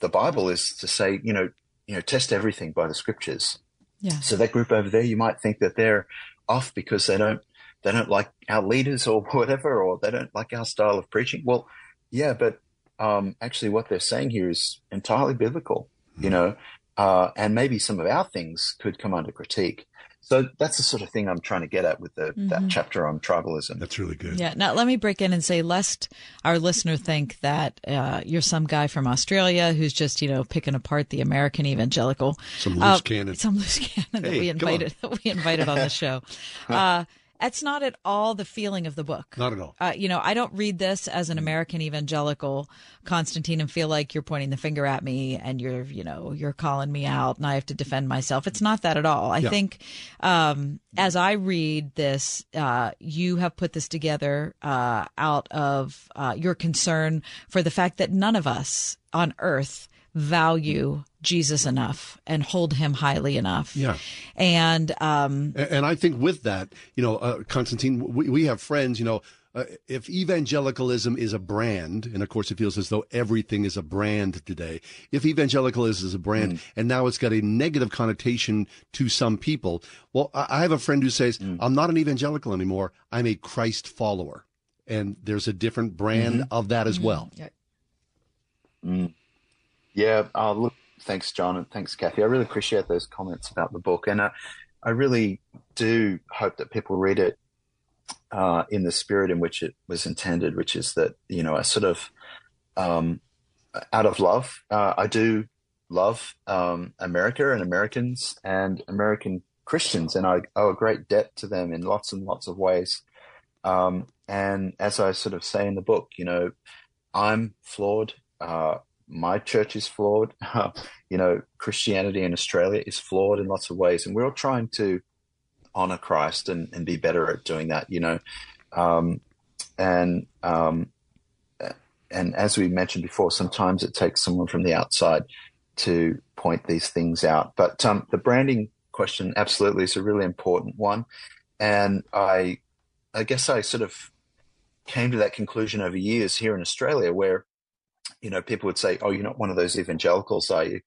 the Bible is to say, you know, you know, test everything by the scriptures. Yeah. So that group over there, you might think that they're off because they don't they don't like our leaders or whatever, or they don't like our style of preaching. Well, yeah, but um, actually, what they're saying here is entirely biblical, you know, uh, and maybe some of our things could come under critique. So that's the sort of thing I'm trying to get at with the, that Mhm. chapter on tribalism. That's really good. Yeah. Now, let me break in and say, lest our listener think that uh, you're some guy from Australia who's just, you know, picking apart the American evangelical. Some Uh, loose cannon. Some loose cannon that we invited. That we invited on the show. Uh, that's not at all the feeling of the book. Not at all. Uh, you know, I don't read this as an American evangelical, Constantine, and feel like you're pointing the finger at me and you're, you know, you're calling me out and I have to defend myself. It's not that at all. I Yeah. think um, as I read this, uh, you have put this together uh, out of uh, your concern for the fact that none of us on earth value Jesus enough and hold him highly enough. Yeah. And um, And I think with that, you know, uh, Constantine, we, we have friends, you know, uh, if evangelicalism is a brand, and of course it feels as though everything is a brand today, if evangelicalism is a brand and now it's got a negative connotation to some people, well, I, have a friend who says, I'm not an evangelical anymore. I'm a Christ follower. And there's a different brand of that as well. Mm. Yeah. Uh, look, thanks, John, and thanks, Kathy. I really appreciate those comments about the book, and uh, I really do hope that people read it uh, in the spirit in which it was intended, which is that you know, a sort of um, out of love, uh, I do love um, America and Americans and American Christians, and I owe a great debt to them in lots and lots of ways. Um, and as I sort of say in the book, you know, I'm flawed. Uh, my church is flawed. you know, Christianity in Australia is flawed in lots of ways, and we're all trying to honor Christ and, and be better at doing that. You know, um, and um, and as we mentioned before, sometimes it takes someone from the outside to point these things out. But um, the branding question absolutely is a really important one, and I, I guess I sort of came to that conclusion over years here in Australia, where you know people would say, "Oh, you're not one of those evangelicals, are you?"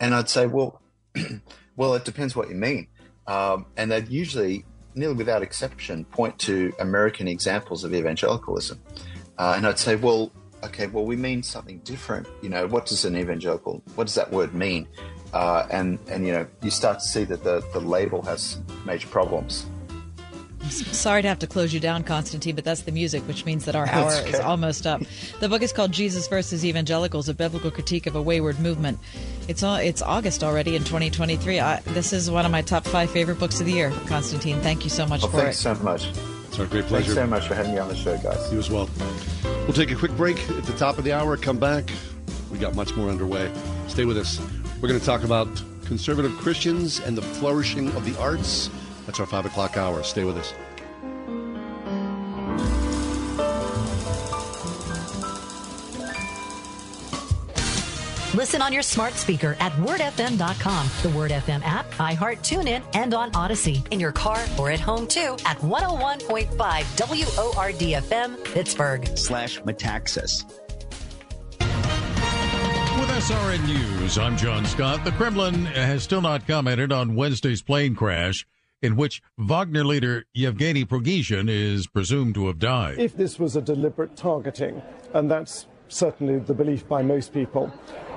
And I'd say, "Well, well, it depends what you mean." Um, and they'd usually, nearly without exception, point to American examples of evangelicalism. Uh, and I'd say, well, okay, well, we mean something different. You know, what does an evangelical, what does that word mean? Uh, and, and, you know, you start to see that the, the label has major problems. Sorry to have to close you down, Constantine, but that's the music, which means that our hour okay. is almost up. The book is called Jesus versus Evangelicals: A Biblical Critique of a Wayward Movement. It's all, it's August already in 2023. I, this is one of my top five favorite books of the year. Constantine, thank you so much well, for thanks it. Thanks so much. It's our great pleasure. Thanks so much for having me on the show, guys. You as well. We'll take a quick break at the top of the hour. Come back. We got much more underway. Stay with us. We're going to talk about conservative Christians and the flourishing of the arts. That's our five o'clock hour. Stay with us. Listen on your smart speaker at wordfm.com, the Word FM app, iHeart TuneIn, and on Audacy. In your car or at home too at 101.5 WORDFM, Pittsburgh. Slash Metaxas. With SRN News, I'm John Scott. The Kremlin has still not commented on Wednesday's plane crash in which Wagner leader Yevgeny Prigozhin is presumed to have died. If this was a deliberate targeting, and that's certainly the belief by most people,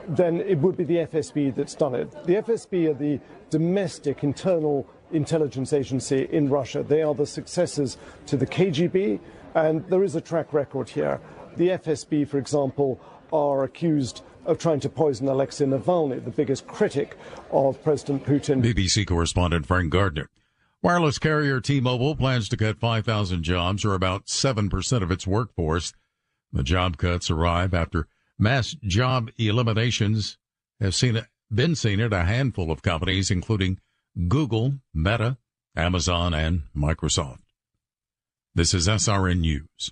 then it would be the FSB that's done it. The FSB are the domestic internal intelligence agency in Russia. They are the successors to the KGB, and there is a track record here. The FSB, for example, are accused of trying to poison Alexei Navalny, the biggest critic of President Putin. BBC correspondent Frank Gardner. Wireless carrier T-Mobile plans to cut 5,000 jobs, or about 7% of its workforce. The job cuts arrive after Mass job eliminations have seen been seen at a handful of companies, including Google, Meta, Amazon, and Microsoft. This is SRN News.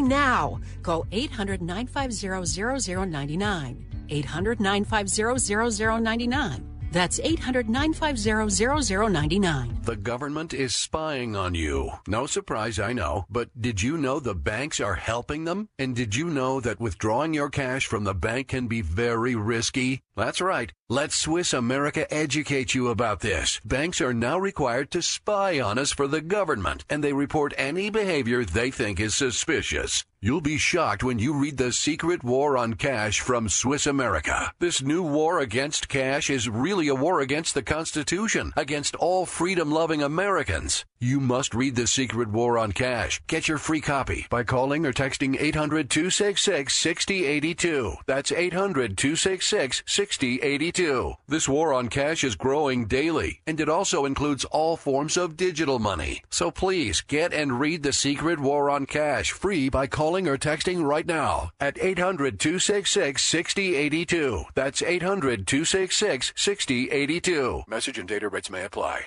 now. Call 800 950 0099. 800 950 0099. That's 800 950 0099. The government is spying on you. No surprise, I know. But did you know the banks are helping them? And did you know that withdrawing your cash from the bank can be very risky? That's right. Let Swiss America educate you about this. Banks are now required to spy on us for the government, and they report any behavior they think is suspicious. You'll be shocked when you read The Secret War on Cash from Swiss America. This new war against cash is really a war against the Constitution, against all freedom loving Americans. You must read The Secret War on Cash. Get your free copy by calling or texting 800 266 6082. That's 800 266 6082. 6082. This war on cash is growing daily, and it also includes all forms of digital money. So please get and read The Secret War on Cash free by calling or texting right now at 800 266 6082. That's 800 266 6082. Message and data rates may apply.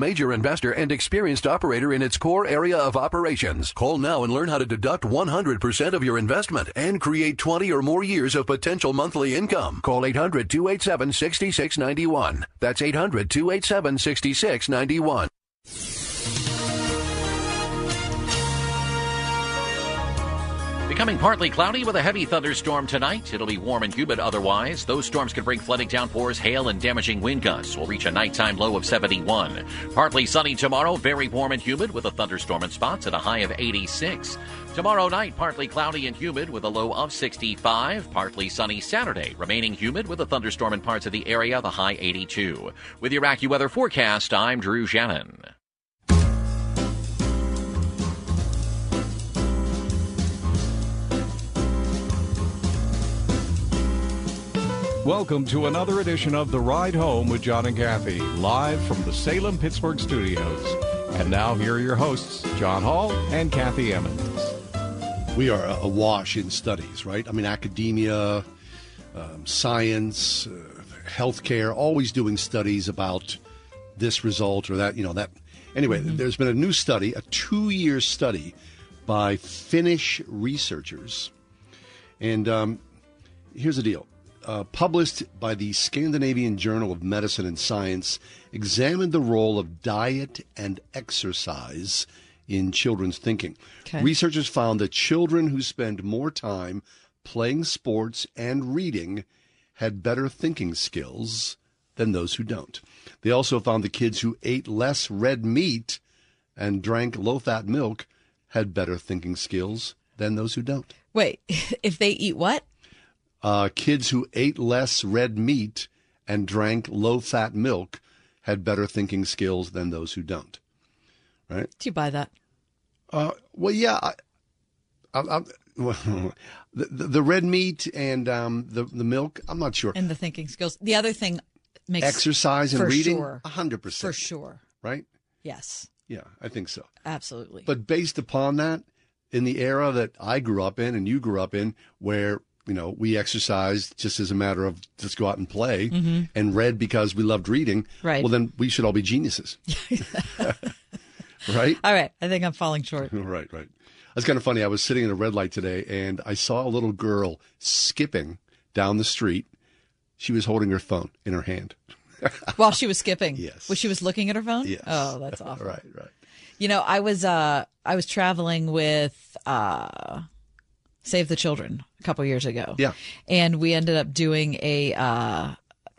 major investor and experienced operator in its core area of operations. Call now and learn how to deduct 100% of your investment and create 20 or more years of potential monthly income. Call 800 287 6691. That's 800 287 6691. Becoming partly cloudy with a heavy thunderstorm tonight. It'll be warm and humid otherwise. Those storms can bring flooding downpours, hail, and damaging wind gusts. We'll reach a nighttime low of 71. Partly sunny tomorrow, very warm and humid with a thunderstorm in spots at a high of 86. Tomorrow night, partly cloudy and humid with a low of 65. Partly sunny Saturday, remaining humid with a thunderstorm in parts of the area, the high 82. With your AccuWeather forecast, I'm Drew Shannon. Welcome to another edition of The Ride Home with John and Kathy, live from the Salem Pittsburgh studios. And now, here are your hosts, John Hall and Kathy Emmons. We are awash in studies, right? I mean, academia, um, science, uh, healthcare, always doing studies about this result or that, you know, that. Anyway, mm-hmm. there's been a new study, a two year study by Finnish researchers. And um, here's the deal uh, published by the Scandinavian Journal of Medicine and Science, examined the role of diet and exercise in children's thinking. Okay. Researchers found that children who spend more time playing sports and reading had better thinking skills than those who don't. They also found the kids who ate less red meat and drank low fat milk had better thinking skills than those who don't. Wait, if they eat what? Uh, kids who ate less red meat and drank low fat milk had better thinking skills than those who don't. Right? Do you buy that? Uh, well, yeah. I, I, I, well, the, the red meat and um, the the milk. I'm not sure. And the thinking skills. The other thing makes exercise and reading. Sure. hundred percent for sure. Right? Yes. Yeah, I think so. Absolutely. But based upon that, in the era that I grew up in and you grew up in, where you know, we exercised just as a matter of just go out and play mm-hmm. and read because we loved reading. Right. Well, then we should all be geniuses. right? All right. I think I'm falling short. right, right. That's kind of funny. I was sitting in a red light today and I saw a little girl skipping down the street. She was holding her phone in her hand. While she was skipping? Yes. Was she was looking at her phone? Yes. Oh, that's awful. right, right. You know, I was uh I was traveling with uh Save the Children a couple years ago. Yeah. And we ended up doing a uh,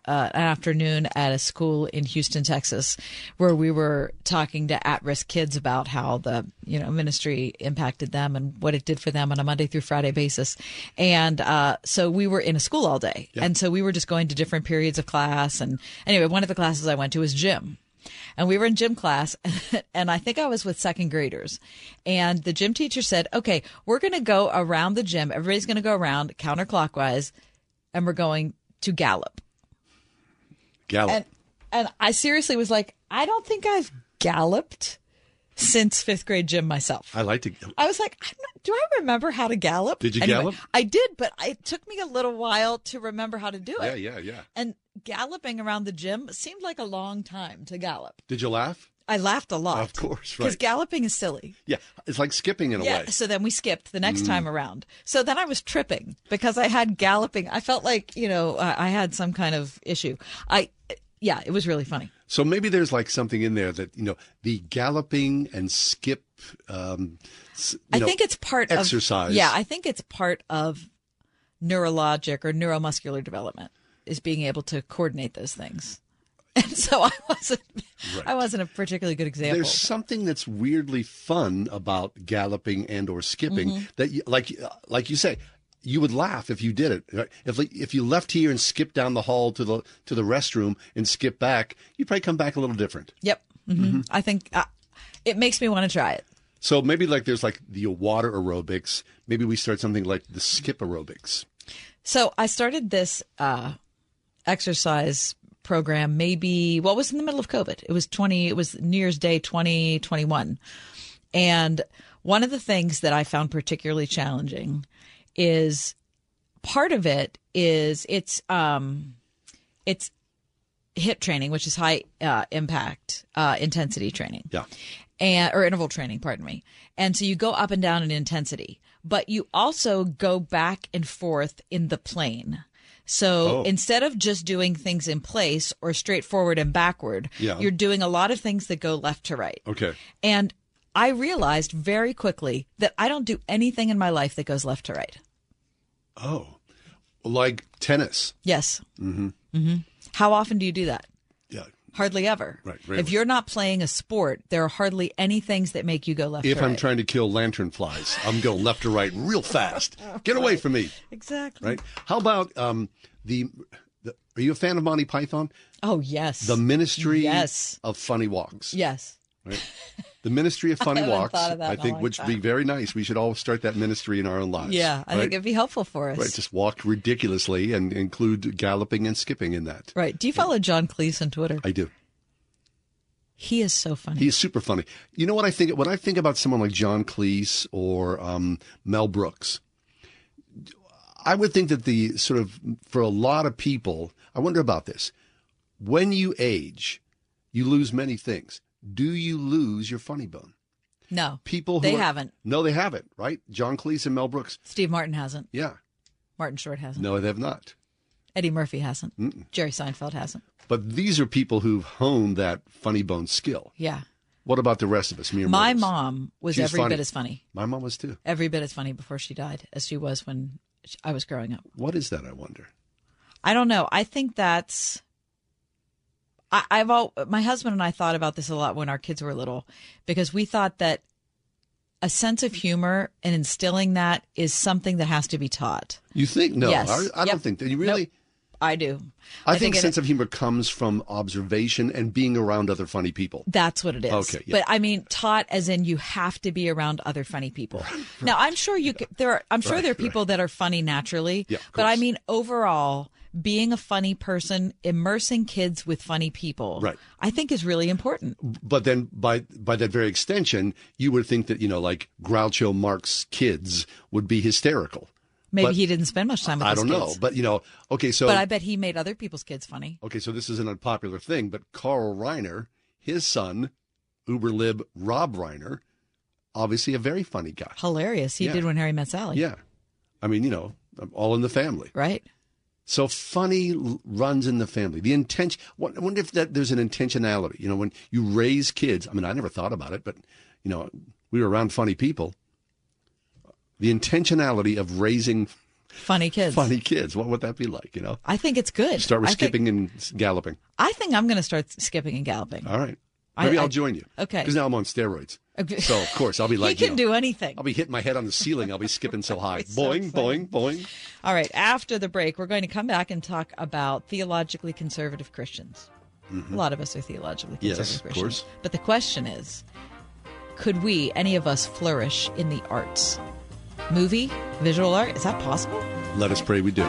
uh, an afternoon at a school in Houston, Texas, where we were talking to at-risk kids about how the you know ministry impacted them and what it did for them on a Monday through Friday basis. And uh, so we were in a school all day, yeah. and so we were just going to different periods of class. And anyway, one of the classes I went to was gym. And we were in gym class, and I think I was with second graders. And the gym teacher said, Okay, we're going to go around the gym. Everybody's going to go around counterclockwise, and we're going to gallop. Gallop. And, and I seriously was like, I don't think I've galloped since fifth grade gym myself. I like to. I was like, not, do I remember how to gallop? Did you anyway, gallop? I did, but it took me a little while to remember how to do it. Yeah, yeah, yeah. And galloping around the gym seemed like a long time to gallop. Did you laugh? I laughed a lot. Of course, Because right. galloping is silly. Yeah, it's like skipping in a way. yeah. way. So then we skipped the next Mm. time around. So then I was tripping because I had galloping. I felt like you know I had some kind of issue. I yeah, it was really funny. So maybe there's like something in there that you know the galloping and skip. Um, you I know, think it's part of exercise. Of, yeah, I think it's part of neurologic or neuromuscular development is being able to coordinate those things. And so I wasn't. I wasn't a particularly good example. There's something that's weirdly fun about galloping and or skipping Mhm. that, you, like, like you say, you would laugh if you did it. If if you left here and skipped down the hall to the to the restroom and skipped back, you'd probably come back a little different. Yep. hmm Mhm. I think uh, it makes me want to try it. So maybe like there's like the water aerobics. Maybe we start something like the skip aerobics. So I started this uh, exercise program maybe what was in the middle of COVID. It was 20 it was New Year's Day 2021. And one of the things that I found particularly challenging is part of it is it's um it's HIIT training, which is high uh, impact uh, intensity training. Yeah. And or interval training, pardon me. And so you go up and down in intensity, but you also go back and forth in the plane. So Oh. instead of just doing things in place or straight forward and backward, Yeah. you're doing a lot of things that go left to right. Okay. And I realized very quickly that I don't do anything in my life that goes left to right. Oh, like tennis. Yes. Mm-hmm. hmm How often do you do that? Yeah. Hardly ever. Right, rarely. If you're not playing a sport, there are hardly any things that make you go left to right. If I'm right. trying to kill lantern flies, I'm going left to right real fast. Get away from me. Exactly. Right? How about um, the, the? Are you a fan of Monty Python? Oh yes. The Ministry Yes. of Funny Walks. Yes. Right? The Ministry of Funny haven't Walks. of I think which would be very nice. We should all start that ministry in our own lives. Yeah, I right? think it'd be helpful for us. Right, just walk ridiculously and include galloping and skipping in that. Right. Do you follow John Cleese on Twitter? I do. He is so funny. He's super funny. You know what I think? When I think about someone like John Cleese or um, Mel Brooks, I would think that the sort of, for a lot of people, I wonder about this. When you age, you lose many things. Do you lose your funny bone? no. People who They are- haven't. No, they haven't, right? John Cleese and Mel Brooks. Steve Martin hasn't. Yeah. Martin Short hasn't. No, they have not. Eddie Murphy hasn't. Jerry Seinfeld hasn't. But these are people who've honed that funny bone skill. Yeah. What about the rest of us? Mere My mom was She's every funny. bit as funny. My mom was too. Every bit as funny before she died as she was when I was growing up. What is that? I wonder. I don't know. I think that's. I, I've all my husband and I thought about this a lot when our kids were little, because we thought that a sense of humor and instilling that is something that has to be taught. You think? No, Yes. I, I Yep. don't think that. You really? Nope. I do. I, think, it- sense of humor comes from observation and being around other funny people. That's what it is. Okay, yeah. But I mean, taught as in you have to be around other funny people. Now, I'm sure you could, there are, I'm sure Right, there are right. people that are funny naturally. Yeah, but I mean, overall, being a funny person, immersing kids with funny people, Right. I think is really important. But then, by by that very extension, you would think that you know, like Groucho Marx kids would be hysterical. Maybe But he didn't spend much time with I don't know, kids. but you know, okay, so but I bet he made other people's kids funny. okay, so this is an unpopular thing, but Carl Reiner, his son, Uber lib Rob Reiner, obviously a very funny guy. Hilarious. He Yeah. did when Harry met Sally. Yeah, I mean, you know, all in the family. Right. So funny runs in the family. The intention. what- I wonder if that there's an intentionality. You know, when you raise kids. I mean, I never thought about it, but you know, we were around funny people. The intentionality of raising Funny kids. funny kids. What would that be like? You know, I think it's good. start with I think- skipping and galloping. I think I'm going to start skipping and galloping. All right. I- Maybe I, I- will join you. Okay. Because now I'm on steroids. Okay. So of course I'll be like he you can know, do anything. I'll be hitting my head on the ceiling. I'll be skipping so high. so boing, boing, boing. All right. After the break, we're going to come back and talk about theologically conservative Christians. Mhm. A lot of us are theologically conservative Yes, conservative of Christians. course. But the question is could we, any of us, flourish in the arts? Movie, visual art, is that possible? Let us pray we do.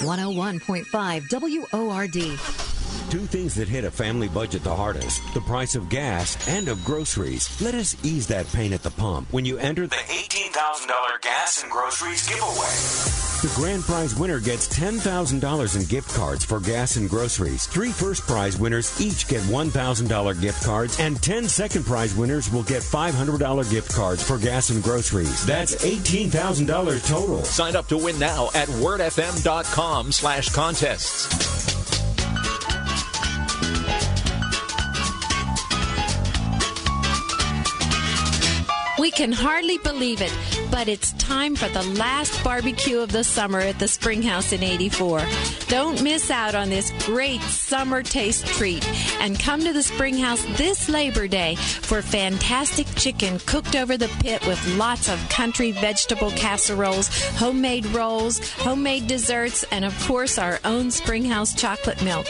101.5 WORD. Two things that hit a family budget the hardest the price of gas and of groceries. Let us ease that pain at the pump when you enter the $18,000 gas and groceries giveaway. The grand prize winner gets $10,000 in gift cards for gas and groceries. Three first prize winners each get $1,000 gift cards, and 10 second prize winners will get $500 gift cards for gas and groceries. That's $18,000 total. Sign up to win now at wordfm.com slash contests. We can hardly believe it, but it's time for the last barbecue of the summer at the Springhouse in 84. Don't miss out on this great summer taste treat and come to the Springhouse this Labor Day for fantastic chicken cooked over the pit with lots of country vegetable casseroles, homemade rolls, homemade desserts, and of course our own Springhouse chocolate milk.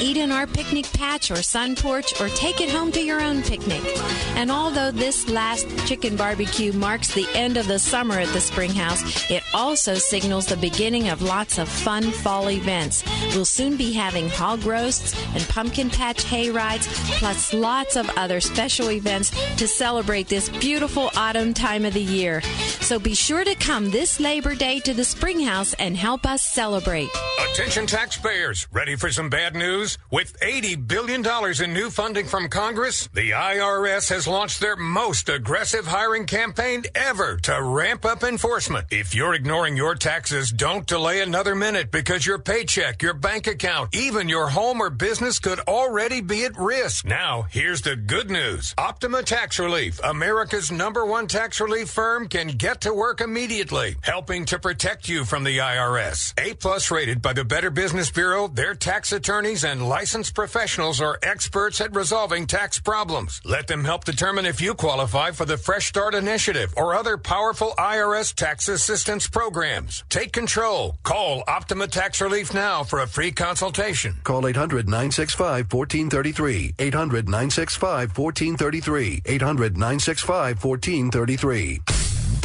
Eat in our picnic patch or sun porch or take it home to your own picnic. And although this last chicken barbecue marks the end of the summer at the Springhouse, it also signals the beginning of lots of fun fall events. We'll soon be having hog roasts and pumpkin patch hay rides, plus lots of other special events to celebrate this beautiful autumn time of the year. So be sure to come this Labor Day to the Springhouse and help us celebrate. Attention taxpayers, ready for some bad news? With $80 billion in new funding from Congress, the IRS has launched their most aggressive hiring campaign ever to ramp up enforcement. If you're ignoring your taxes, don't delay another minute because your paycheck, your bank account, even your home or business could already be at risk. Now, here's the good news. Optima Tax Relief, America's number one tax relief firm, can get to work immediately, helping to protect you from the IRS. A plus rated by the Better Business Bureau, their tax attorneys and licensed professionals are experts at resolving tax problems. Let them help determine if you qualify for the Fresh Start Initiative or other powerful IRS tax assistance programs. Take control. Call Optima Tax Relief now for a free consultation. Call 800 965 1433. 800 965 1433. 800 965 1433.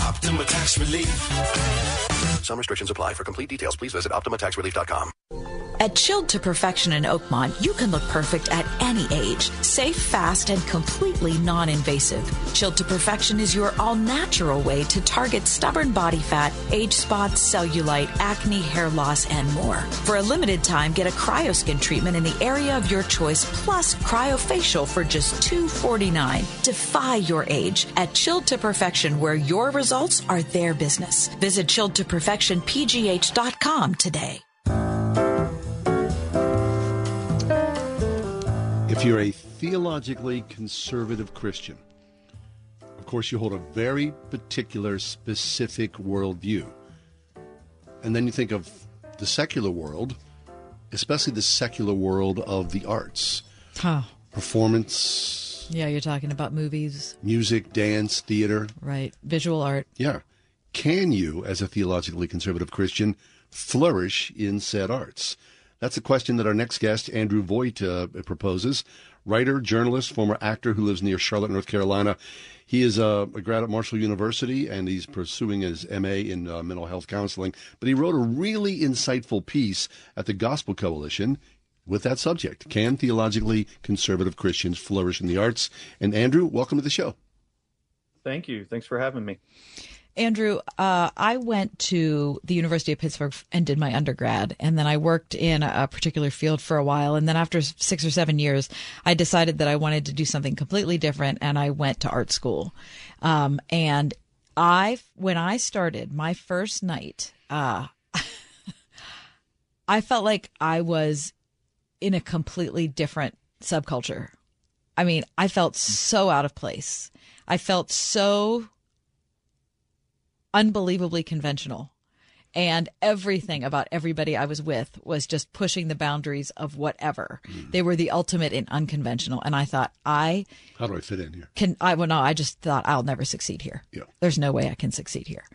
Optima Tax Relief. Some restrictions apply. For complete details, please visit OptimaTaxRelief.com. At Chilled to Perfection in Oakmont, you can look perfect at any age. Safe, fast, and completely non invasive. Chilled to Perfection is your all natural way to target stubborn body fat, age spots, cellulite, acne, hair loss, and more. For a limited time, get a cryoskin treatment in the area of your choice plus cryofacial for just 249. Defy your age at Chilled to Perfection, where your results are their business. Visit chilledtoperfectionpgh.com today. If you're a theologically conservative Christian, of course, you hold a very particular, specific worldview. And then you think of the secular world, especially the secular world of the arts, Huh. performance, Yeah, you're talking about movies, music, dance, theater. right? Visual art. Yeah. Can you, as a theologically conservative Christian, flourish in said arts? That's a question that our next guest, Andrew Voigt, uh, proposes. Writer, journalist, former actor who lives near Charlotte, North Carolina. He is a, a grad at Marshall University and he's pursuing his MA in uh, mental health counseling. But he wrote a really insightful piece at the Gospel Coalition with that subject. Can theologically conservative Christians flourish in the arts? And Andrew, welcome to the show. Thank you. Thanks for having me. Andrew, uh, I went to the University of Pittsburgh and did my undergrad, and then I worked in a particular field for a while. And then after six or seven years, I decided that I wanted to do something completely different, and I went to art school. Um, and I, when I started my first night, uh, I felt like I was in a completely different subculture. I mean, I felt so out of place. I felt so unbelievably conventional. And everything about everybody I was with was just pushing the boundaries of whatever. They were the ultimate in unconventional. And I thought, I How do I fit in here? can, I, well, no, I just thought I'll never succeed here. Yeah. There's no way I can succeed here.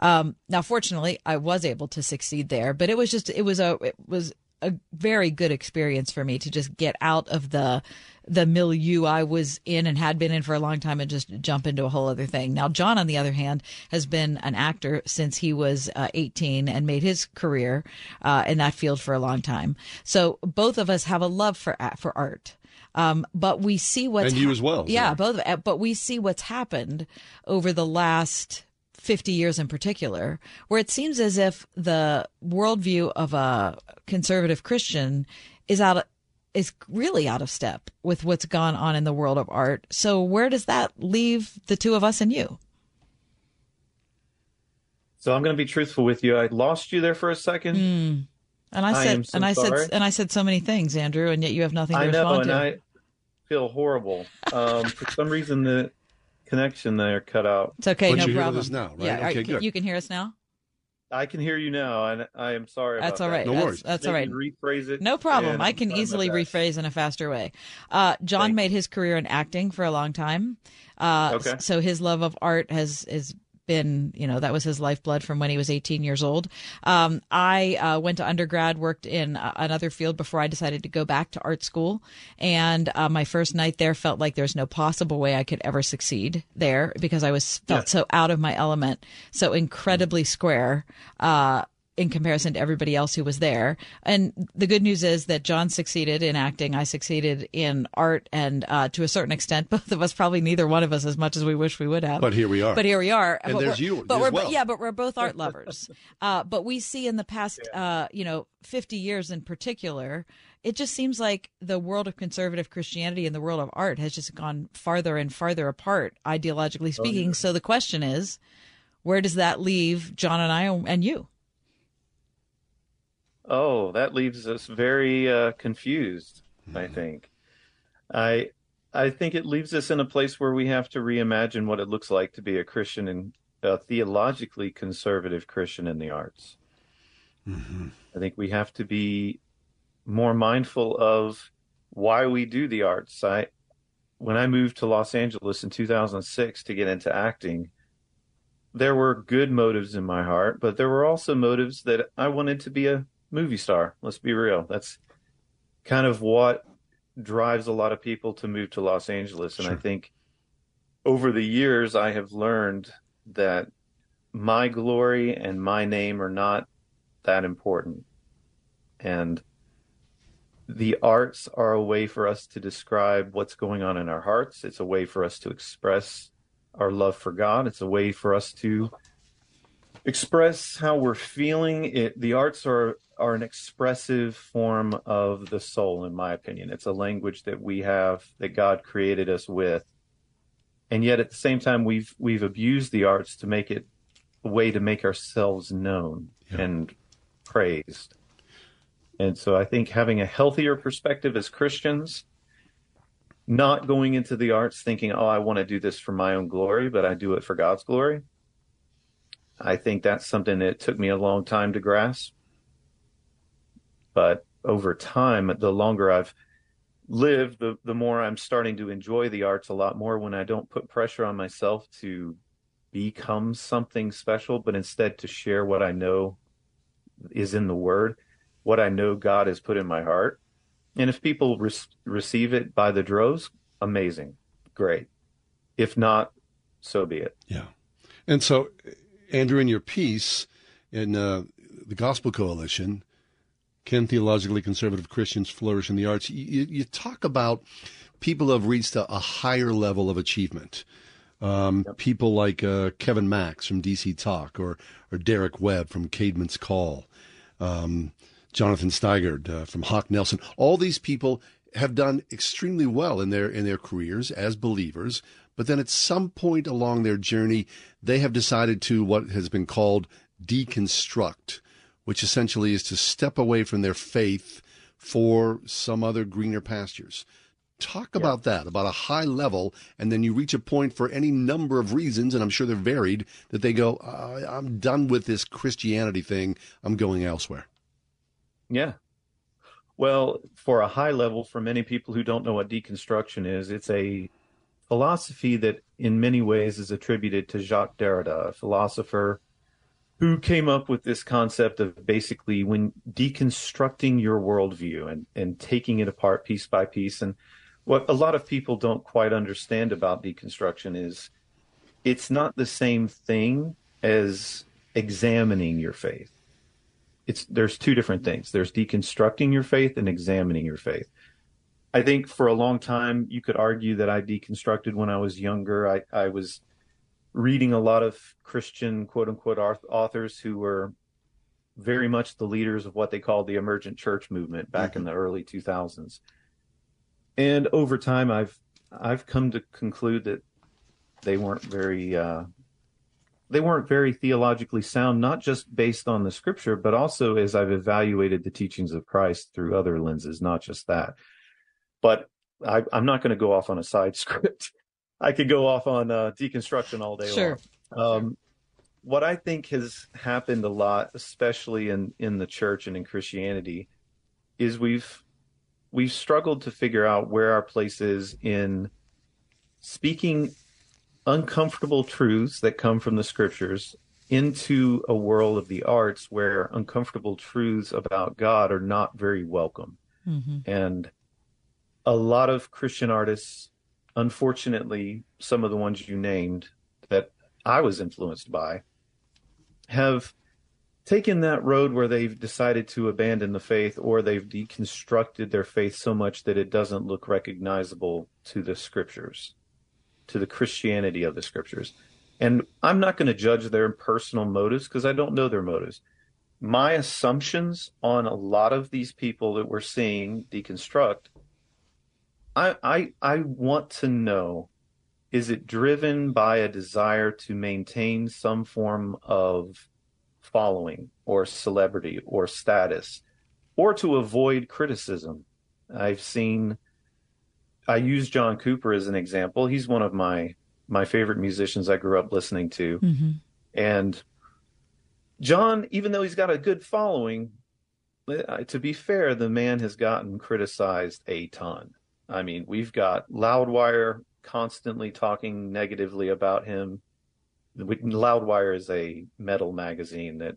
Um, now, fortunately, I was able to succeed there, but it was just, it was a, it was a very good experience for me to just get out of the, the milieu I was in and had been in for a long time and just jump into a whole other thing. Now, John, on the other hand, has been an actor since he was uh, 18 and made his career uh, in that field for a long time. So both of us have a love for for art. Um, but we see what's And you as well, Yeah, sorry. both. uh, But we see what's happened over the last 50 years in particular, where it seems as if the worldview of a conservative Christian is out of, is really out of step with what's gone on in the world of art. So where does that leave the two of us and you? So I'm going to be truthful with you. I lost you there for a second. Hmm. And I I said, am so and I sorry. said, and I said so many things, Andrew, and yet you have nothing to I know, respond and to. I feel horrible. Um, for some reason, the connection there cut out. It's okay, But no you're here with problem. us now, right? Yeah, Okay, can- good. you can hear us now. I can hear you now, and I am sorry. That's about all right. that. That's, that's all right. Rephrase it. No problem. I can easily rephrase in a faster way. Uh, John made his career in acting for a long time. Uh, Okay. So his love of art has has been, you know, that was his lifeblood from when he was 18 years old. Um, I uh, went to undergrad, worked in uh, another field before I decided to go back to art school. And uh, my first night there felt like there's no possible way I could ever succeed there because I was felt so out of my element, so incredibly square. In comparison to everybody else who was there. And the good news is that John succeeded in acting. I succeeded in art. And uh, to a certain extent, both of us, probably neither one of us as much as we wish we would have. But here we are. But here we are. And but there's we're- you But we're, well. Yeah, but we're both art lovers. uh, but we see in the past, uh, you know, 50 years in particular, it just seems like the world of conservative Christianity and the world of art has just gone farther and farther apart, ideologically speaking. So the question is, where does that leave John and I and you? Oh, that leaves us very uh, confused. I Hmm. think. I I think it leaves us in a place where we have to reimagine what it looks like to be a Christian and a theologically conservative Christian in the arts. I think we have to be more mindful of why we do the arts. I when I moved to Los Angeles in 2006 to get into acting, there were good motives in my heart, but there were also motives that I wanted to be a movie star. Let's be real. That's kind of what drives a lot of people to move to Los Angeles. And I think over the years, I have learned that my glory and my name are not that important. And the arts are a way for us to describe what's going on in our hearts. It's a way for us to express our love for God. It's a way for us to express how we're feeling. It the arts are are an expressive form of the soul, in my opinion. It's a language that we have that God created us with. And yet at the same time we've we've abused the arts to make it a way to make ourselves known and praised. And so I think having a healthier perspective as Christians, not going into the arts thinking, oh, I want to do this for my own glory, but I do it for God's glory. I think that's something that took me a long time to grasp. But over time, the longer I've lived, the, the more I'm starting to enjoy the arts a lot more when I don't put pressure on myself to become something special, but instead to share what I know is in the Word, what I know God has put in my heart. And if people re- receive it by the droves, amazing, great. If not, so be it. Yeah. And so, Andrew, in your piece in uh, the Gospel Coalition, Can Theologically Conservative Christians Flourish in the Arts? You, you talk about people who have reached a, a higher level of achievement. Um, People like uh, Kevin Max from DC Talk or, or Derek Webb from Caedmon's Call, um, Jonathan Steingard uh, from Hawk Nelson. All these people have done extremely well in their in their careers as believers, but then at some point along their journey, they have decided to what has been called deconstruct, which essentially is to step away from their faith for some other greener pastures. Talk about that, about a high level, and then you reach a point for any number of reasons, and I'm sure they're varied, that they go, uh, I'm done with this Christianity thing, I'm going elsewhere. Yeah. Well, for a high level, for many people who don't know what deconstruction is, it's a philosophy that in many ways is attributed to Jacques Derrida, a philosopher who came up with this concept of basically when deconstructing your worldview and, and taking it apart piece by piece. And what a lot of people don't quite understand about deconstruction is it's not the same thing as examining your faith. It's there's two different things. There's deconstructing your faith and examining your faith. I think for a long time you could argue that I deconstructed when I was younger. I, I was reading a lot of Christian quote unquote authors who were very much the leaders of what they called the emergent church movement back mm-hmm. in the early 2000s. And over time I've I've come to conclude that they weren't very uh, they weren't very theologically sound, not just based on the scripture, but also as I've evaluated the teachings of Christ through other lenses, not just that. But I, am not going to go off on a side script. I could go off on uh, deconstruction all day sure. long. Um, what I think has happened a lot, especially in in the church and in Christianity, is we've we've struggled to figure out where our place is in speaking uncomfortable truths that come from the scriptures into a world of the arts where uncomfortable truths about God are not very welcome. Mm-hmm. And a lot of Christian artists, unfortunately, some of the ones you named that I was influenced by, have taken that road where they've decided to abandon the faith or they've deconstructed their faith so much that it doesn't look recognizable to the scriptures, to the Christianity of the scriptures. And I'm not going to judge their personal motives because I don't know their motives. My assumptions on a lot of these people that we're seeing deconstruct I, I I want to know is it driven by a desire to maintain some form of following or celebrity or status or to avoid criticism? I've seen i use john cooper as an example. He's one of my my favorite musicians i grew up listening to. Mm-hmm. and john even though he's got a good following uh, to be fair the man has gotten criticized a ton I mean, we've got Loudwire constantly talking negatively about him. Loudwire is a metal magazine that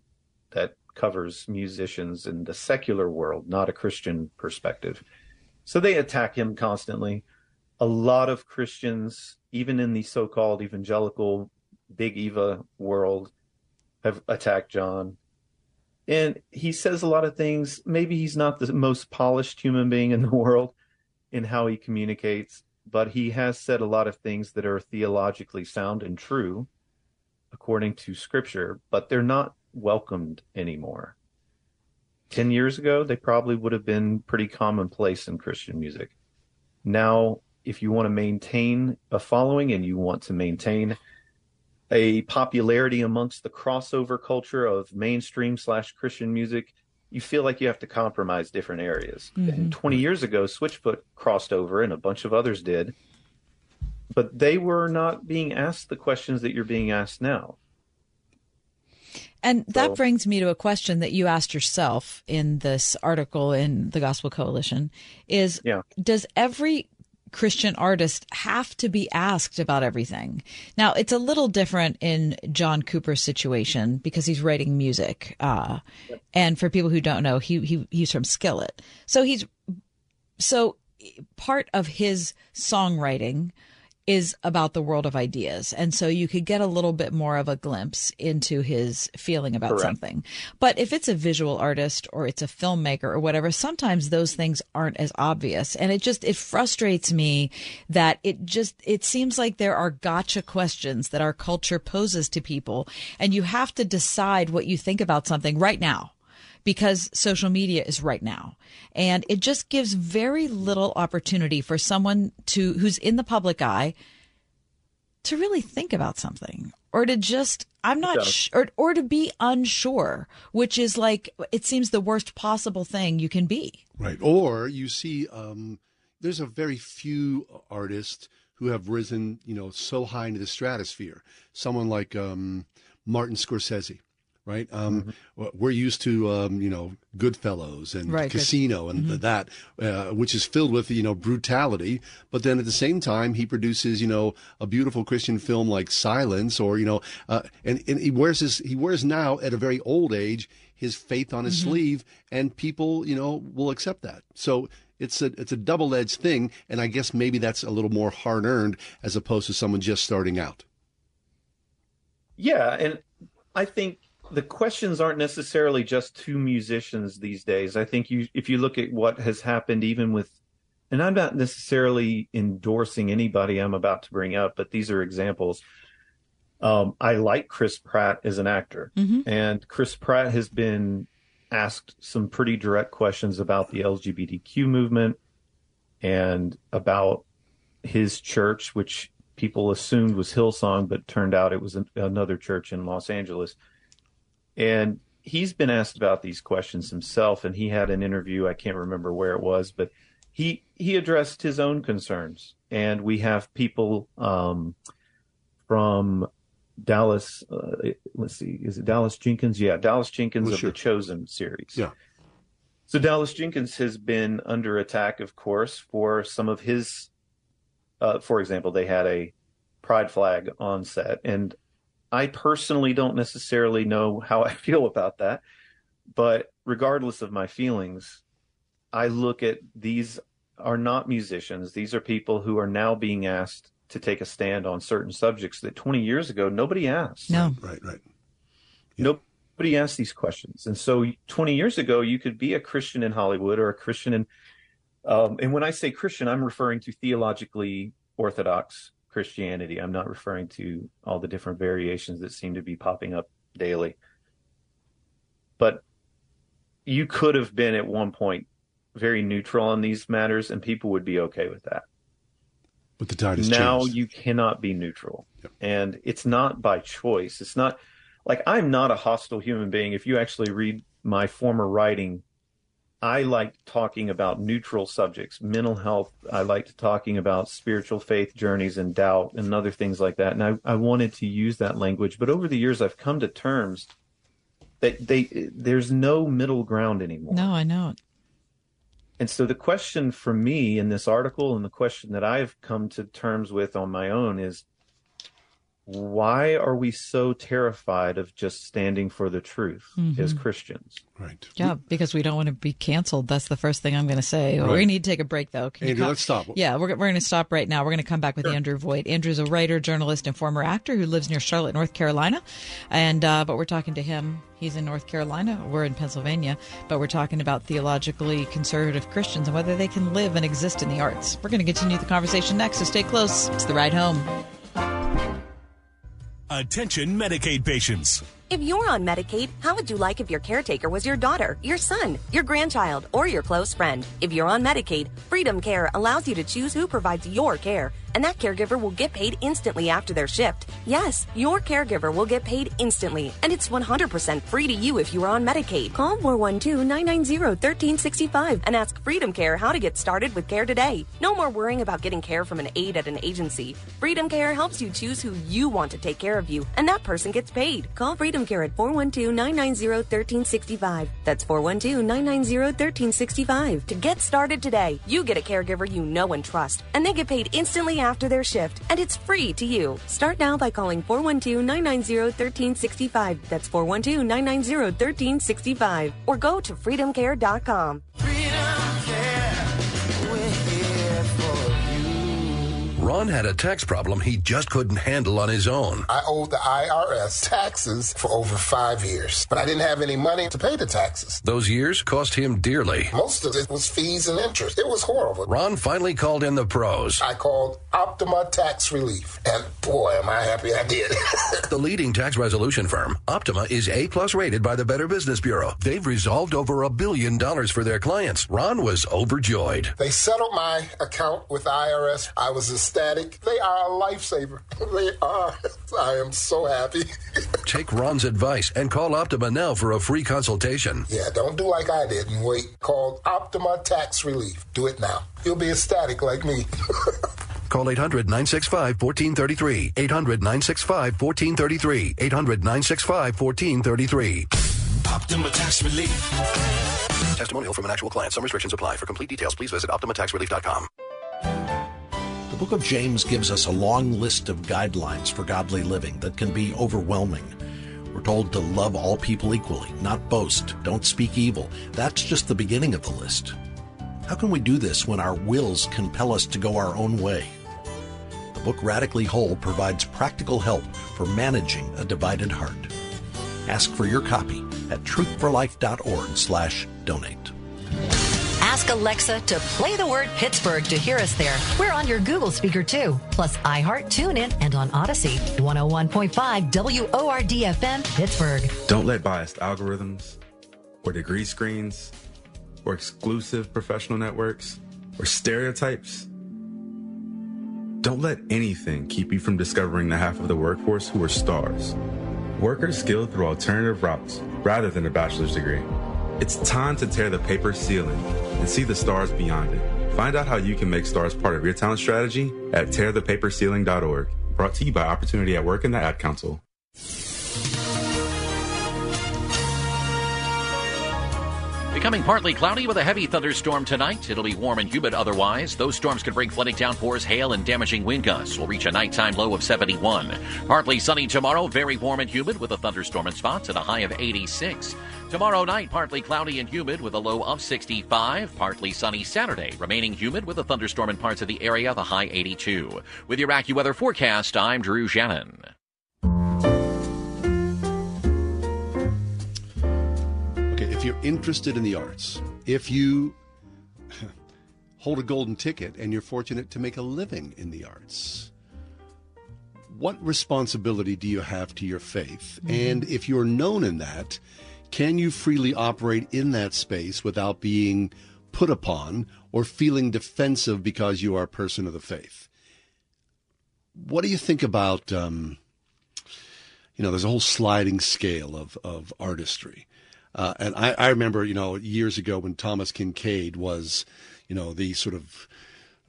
that covers musicians in the secular world, not a Christian perspective. So they attack him constantly. A lot of Christians, even in the so-called evangelical Big Eva world, have attacked John. And he says a lot of things. Maybe he's not the most polished human being in the world, in how he communicates, but he has said a lot of things that are theologically sound and true according to scripture, but they're not welcomed anymore. 10 years ago, they probably would have been pretty commonplace in Christian music. Now, if you want to maintain a following and you want to maintain a popularity amongst the crossover culture of mainstream slash Christian music, you feel like you have to compromise different areas. Mm-hmm. And 20 years ago, Switchfoot crossed over and a bunch of others did, but they were not being asked the questions that you're being asked now. And that so, brings me to a question that you asked yourself in this article in the Gospel Coalition is yeah. does every Christian artists have to be asked about everything. Now, it's a little different in John Cooper's situation because he's writing music. Uh, and for people who don't know, he, he he's from Skillet. So he's so part of his songwriting is about the world of ideas. And so you could get a little bit more of a glimpse into his feeling about Correct. something. But if it's a visual artist or it's a filmmaker or whatever, sometimes those things aren't as obvious. And it just, it frustrates me that it just, it seems like there are gotcha questions that our culture poses to people. And you have to decide what you think about something right now because social media is right now. And it just gives very little opportunity for someone to, who's in the public eye to really think about something or to just, I'm not sure, or, or to be unsure, which is like, it seems the worst possible thing you can be. Right. Or you see, um, there's a very few artists who have risen, you know, so high into the stratosphere. Someone like um, Martin Scorsese right? Um, mm-hmm. We're used to, um, you know, Goodfellas and right, Casino and mm-hmm. that, uh, which is filled with, you know, brutality. But then at the same time, he produces, you know, a beautiful Christian film like Silence, or you know, uh, and, and he wears his he wears now at a very old age his faith on his mm-hmm. sleeve, and people, you know, will accept that. So it's a it's a double edged thing, and I guess maybe that's a little more hard earned as opposed to someone just starting out. Yeah, and I think the questions aren't necessarily just to musicians these days. I think you if you look at what has happened even with and I'm not necessarily endorsing anybody I'm about to bring up, but these are examples. Um, I like Chris Pratt as an actor, Mm-hmm. and Chris Pratt has been asked some pretty direct questions about the LGBTQ movement and about his church, which people assumed was Hillsong, but turned out it was an, another church in Los Angeles. And he's been asked about these questions himself, and he had an interview. I can't remember where it was, but he he addressed his own concerns. And we have people um, from Dallas. Uh, let's see, is it Dallas Jenkins? Yeah, Dallas Jenkins Well, of sure. the Chosen series. Yeah. So Dallas Jenkins has been under attack, of course, for some of his. Uh, for example, they had a pride flag on set, and I personally don't necessarily know how I feel about that. But regardless of my feelings, I look at these are not musicians. These are people who are now being asked to take a stand on certain subjects that 20 years ago nobody asked. No. Right, right. Nobody asked these questions. And so 20 years ago, you could be a Christian in Hollywood or a Christian in, um, and when I say Christian, I'm referring to theologically orthodox Christianity. I'm not referring to all the different variations that seem to be popping up daily. But you could have been at one point very neutral on these matters and people would be okay with that. But the tide has now changed. you cannot be neutral. And it's not by choice. It's not like I'm not a hostile human being. If you actually read my former writing, I like talking about neutral subjects, mental health. I liked talking about spiritual faith journeys and doubt and other things like that. And I, I wanted to use that language. But over the years, I've come to terms that they there's no middle ground anymore. No, I know it. And so the question for me in this article and the question that I've come to terms with on my own is why are we so terrified of just standing for the truth as Mhm. Christians? Right. Yeah, because we don't want to be canceled. That's the first thing I'm going to say. Right. We need to take a break, though. Can you Andrew, come- let's stop. Yeah, we're, we're going to stop right now. We're going to come back with Andrew Voigt. Andrew's a writer, journalist, and former actor who lives near Charlotte, North Carolina. And uh, but we're talking to him. He's in North Carolina. We're in Pennsylvania, but we're talking about theologically conservative Christians and whether they can live and exist in the arts. We're going to continue the conversation next. So stay close. It's the ride home. Attention Medicaid patients. If you're on Medicaid, how would you like if your caretaker was your daughter, your son, your grandchild, or your close friend? If you're on Medicaid, Freedom Care allows you to choose who provides your care, and that caregiver will get paid instantly after their shift. Yes, your caregiver will get paid instantly, and it's 100% free to you if you are on Medicaid. Call 412-990-1365 and ask Freedom Care how to get started with care today. No more worrying about getting care from an aide at an agency. Freedom Care helps you choose who you want to take care of you, and that person gets paid. Call Freedom Care at 412-990-1365. That's 412-990-1365. To get started today, you get a caregiver you know and trust, and they get paid instantly after their shift, and it's free to you. Start now by calling 412-990-1365. That's 412-990-1365. Or go to freedomcare.com. Ron had a tax problem he just couldn't handle on his own. I owed the IRS taxes for over five years, but I didn't have any money to pay the taxes. Those years cost him dearly. Most of it was fees and interest. It was horrible. Ron finally called in the pros. I called Optima Tax Relief, and boy, am I happy I did. The leading tax resolution firm, Optima, is A plus rated by the Better Business Bureau. They've resolved over a billion dollars for their clients. Ron was overjoyed. they settled my account with the IRS. I was ecstatic. They are a lifesaver. They are. I am so happy. Take Ron's advice and call Optima now for a free consultation. Yeah, don't do like I did and wait. Call Optima Tax Relief. Do it now. You'll be ecstatic like me. Call 800 965 1433. 800 965 1433. 800 965 1433. Optima Tax Relief. Testimonial from an actual client. Some restrictions apply. For complete details, please visit OptimaTaxRelief.com. The book of James gives us a long list of guidelines for godly living that can be overwhelming. We're told to love all people equally, not boast, don't speak evil. That's just the beginning of the list. How can we do this when our wills compel us to go our own way? The book Radically Whole provides practical help for managing a divided heart. Ask for your copy at truthforlife.org slash donate. Ask Alexa to play the word Pittsburgh to hear us there. We're on your Google speaker too, plus iHeart, TuneIn, and on Audacy. 101.5 WORDFM, Pittsburgh. Don't let biased algorithms or degree screens or exclusive professional networks or stereotypes. Don't let anything keep you from discovering the half of the workforce who are stars. Workers skilled through alternative routes rather than a bachelor's degree. It's time to tear the paper ceiling and see the stars beyond it. Find out how you can make stars part of your talent strategy at tearthepaperceiling.org. Brought to you by Opportunity at Work and the Ad Council. Becoming partly cloudy with a heavy thunderstorm tonight. It'll be warm and humid otherwise. Those storms can bring flooding downpours, hail, and damaging wind gusts. We'll reach a nighttime low of 71. Partly sunny tomorrow, very warm and humid with a thunderstorm in spots at a high of 86. Tomorrow night, partly cloudy and humid with a low of 65. Partly sunny Saturday, remaining humid with a thunderstorm in parts of the area, the high 82. With your AccuWeather forecast, I'm Drew Shannon. If you're interested in the arts, if you hold a golden ticket and you're fortunate to make a living in the arts, what responsibility do you have to your faith? Mhm. And if you're known in that, can you freely operate in that space without being put upon or feeling defensive because you are a person of the faith? What do you think about, um, you know, there's a whole sliding scale of, of artistry. Uh, and I, I remember, you know, years ago when Thomas Kinkade was, you know, the sort of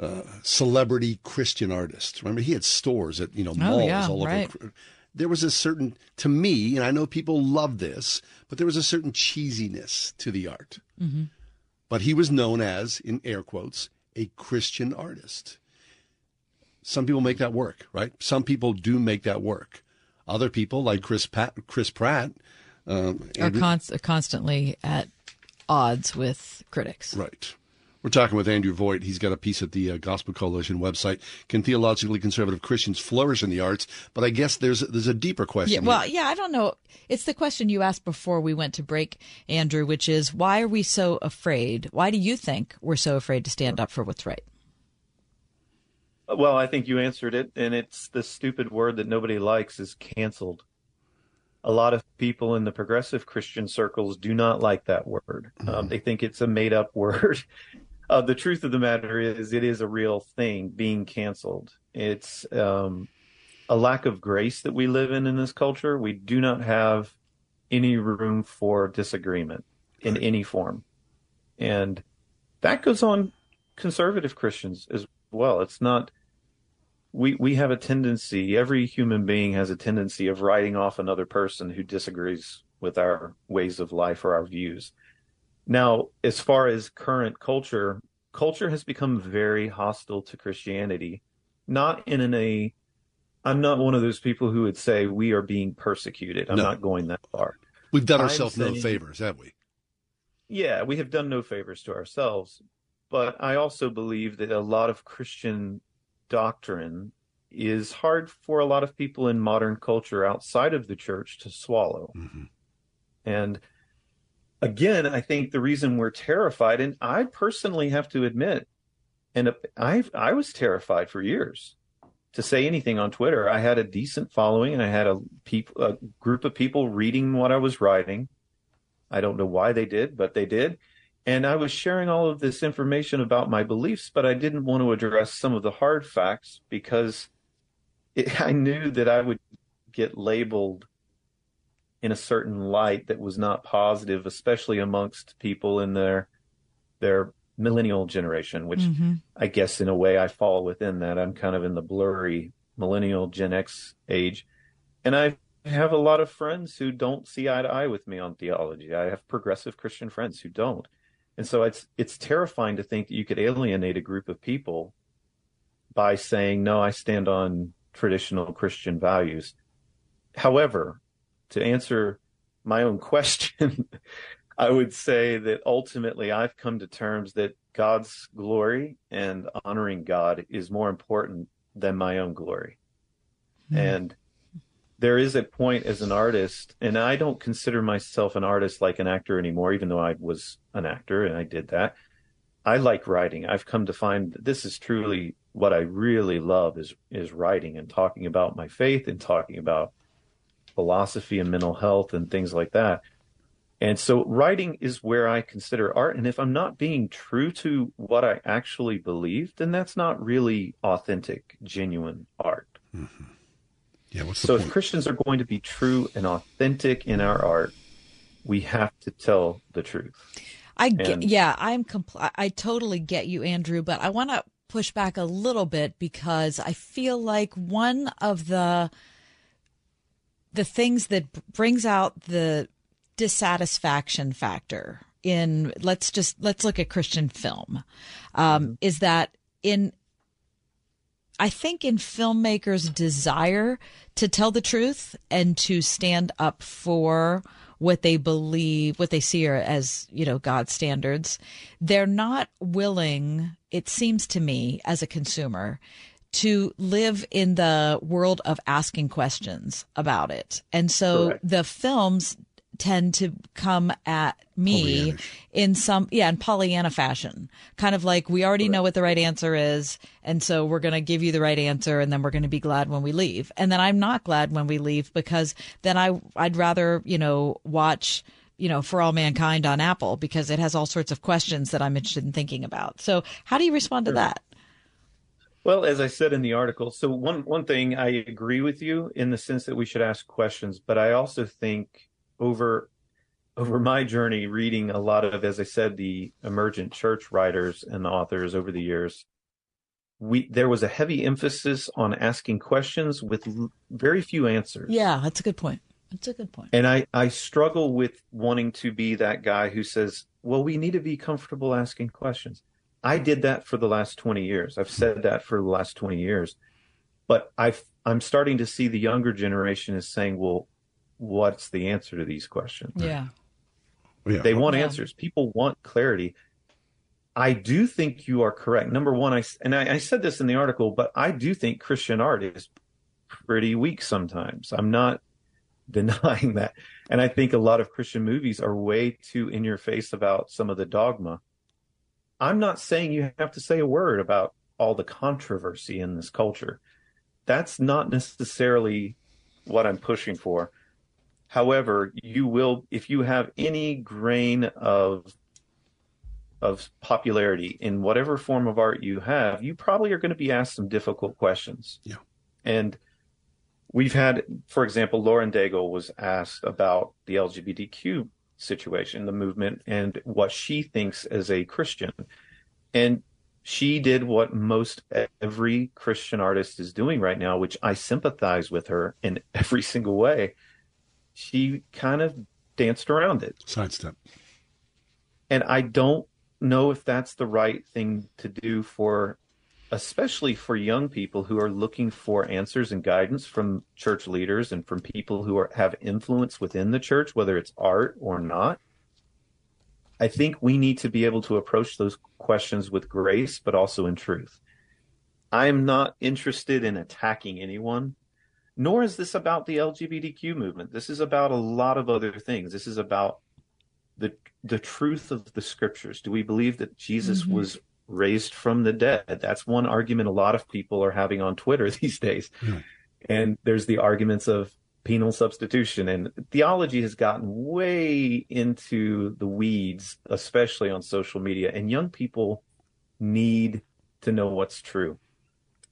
uh, celebrity Christian artist. Remember, he had stores at, you know, Oh, malls yeah, all over. right. There was a certain, to me, and I know people love this, but there was a certain cheesiness to the art. Mhm. But he was known as, in air quotes, a Christian artist. Some people make that work, right? Some people do make that work. Other people, like Chris Pat, Chris Pratt, um, Are const- constantly at odds with critics. Right. We're talking with Andrew Voigt. He's got a piece at the uh, Gospel Coalition website. Can theologically conservative Christians flourish in the arts? But I guess there's there's a deeper question. Yeah, question. well, here. yeah, I don't know. It's the question you asked before we went to break, Andrew, which is why are we so afraid? Why do you think we're so afraid to stand up for what's right? Well, I think you answered it, and it's the stupid word that nobody likes is canceled. A lot of people in the progressive Christian circles do not like that word. Um, they think it's a made up word. Uh, the truth of the matter is, it is a real thing being canceled. It's um, a lack of grace that we live in in this culture. We do not have any room for disagreement in any form. And that goes on conservative Christians as well. It's not we we have a tendency, every human being has a tendency of writing off another person who disagrees with our ways of life or our views. Now, as far as current culture, culture has become very hostile to Christianity, not in an a I'm not one of those people who would say we are being persecuted. I'm No. not going that far. We've done ourselves no favors, have we? yeah, we have done no favors to ourselves. But I also believe that a lot of Christian doctrine is hard for a lot of people in modern culture outside of the church to swallow. Mm-hmm. And again, I think the reason we're terrified, and I personally have to admit, and I I was terrified for years to say anything on Twitter. I had a decent following, and I had a peop- a group of people reading what I was writing. I don't know why they did, but they did. And I was sharing all of this information about my beliefs, but I didn't want to address some of the hard facts because it, I knew that I would get labeled in a certain light that was not positive, especially amongst people in their their millennial generation, which Mhm. I guess in a way I fall within that. I'm kind of in the blurry millennial Gen X age. And I have a lot of friends who don't see eye to eye with me on theology. I have progressive Christian friends who don't. And so it's it's terrifying to think that you could alienate a group of people by saying, no, I stand on traditional Christian values. However, to answer my own question, I would say that ultimately I've come to terms that God's glory and honoring God is more important than my own glory. Mm. And there is a point as an artist, and I don't consider myself an artist like an actor anymore, even though I was an actor and I did that. I like writing. I've come to find that this is truly what I really love is is writing and talking about my faith and talking about philosophy and mental health and things like that. And so writing is where I consider art. And if I'm not being true to what I actually believe, then that's not really authentic, genuine art. Mm-hmm. Yeah. What's so point? if Christians are going to be true and authentic in our art, we have to tell the truth. I get, yeah, I'm compl- I totally get you, Andrew, but I want to push back a little bit because I feel like one of the the things that brings out the dissatisfaction factor in let's just let's look at Christian film um, mm-hmm. is that in I think in filmmakers' desire to tell the truth and to stand up for what they believe, what they see as, you know, God's standards, they're not willing, it seems to me as a consumer, to live in the world of asking questions about it. And so Correct. the films tend to come at me in some yeah in pollyanna fashion. Kind of like we already know what the right answer is and so we're going to give you the right answer and then we're going to be glad when we leave. And then i'm not glad when we leave because then i i'd rather you know watch you know for all mankind on apple because it has all sorts of questions that i'm interested in thinking about. So how do you respond to that? Well, as I said in the article, so one one thing I agree with you in the sense that we should ask questions, but I also think over over my journey reading a lot of as i said the emergent church writers and authors over the years we there was a heavy emphasis on asking questions with l- very few answers. Yeah that's a good point. That's a good point. And i i struggle with wanting to be that guy who says well we need to be comfortable asking questions. I did that for the last 20 years. I've said that for the last 20 years. But i i'm starting to see the younger generation is saying well what's the answer to these questions. Yeah. yeah. They want yeah. answers. People want clarity. I do think you are correct. Number one, I and I, I, said this in the article, but I do think Christian art is pretty weak sometimes. I'm not denying that, and I think a lot of Christian movies are way too in your face about some of the dogma. I'm not saying you have to say a word about all the controversy in this culture. That's not necessarily what I'm pushing for. However, you will, if you have any grain of of popularity in whatever form of art you have, you probably are going to be asked some difficult questions. Yeah. And we've had, for example, Lauren Daigle was asked about the LGBTQ situation, the movement, and what she thinks as a Christian. And she did what most every Christian artist is doing right now, which I sympathize with her in every single way she kind of danced around it. Sidestep. And I don't know if that's the right thing to do for especially for young people who are looking for answers and guidance from church leaders and from people who are, have influence within the church, whether it's art or not. I think we need to be able to approach those questions with grace, but also in truth. I'm not interested in attacking anyone nor is this about the LGBTQ movement. This is about a lot of other things. This is about the the truth of the scriptures. Do we believe that Jesus mm-hmm. was raised from the dead? That's one argument a lot of people are having on Twitter these days. Mm. And there's the arguments of penal substitution and theology has gotten way into the weeds, especially on social media. And young people need to know what's true.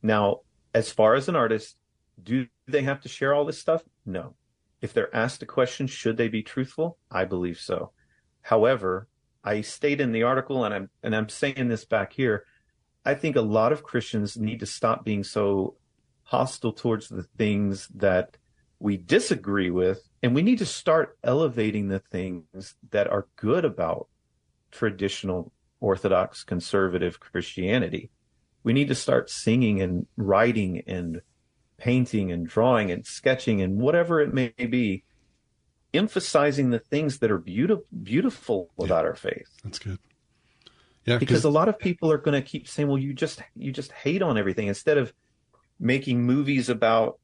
Now, as far as an artist, do they have to share all this stuff? No. If they're asked a question, should they be truthful? I believe so. However, I state in the article, and I'm and I'm saying this back here, I think a lot of Christians need to stop being so hostile towards the things that we disagree with, and we need to start elevating the things that are good about traditional Orthodox conservative Christianity. We need to start singing and writing and painting and drawing and sketching and whatever it may be, emphasizing the things that are beautiful beautiful about yeah, our faith. That's good. Yeah, because a lot of people are going to keep saying, "Well, you just you just hate on everything," instead of making movies about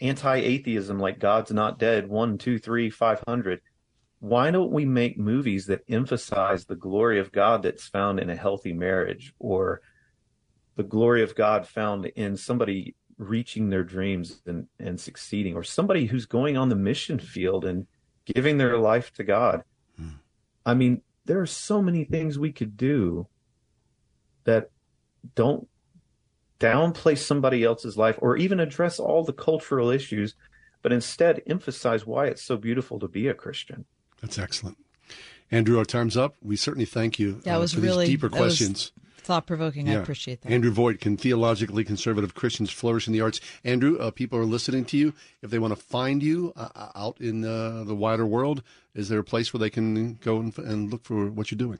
anti-atheism like God's Not Dead, one, two, three, five hundred. Why don't we make movies that emphasize the glory of God that's found in a healthy marriage, or the glory of God found in somebody reaching their dreams and, and succeeding, or somebody who's going on the mission field and giving their life to God? I mean, there are so many things we could do that don't downplay somebody else's life or even address all the cultural issues, but instead emphasize why it's so beautiful to be a Christian. That's excellent. Andrew, our time's up. We certainly thank you That uh, was for really these deeper that was questions. Thought provoking. I appreciate that. Andrew Voigt, can theologically conservative Christians flourish in the arts? Andrew, uh, people are listening to you. If they want to find you uh, uh, out in uh, the wider world, is there a place where they can go and, and look for what you're doing?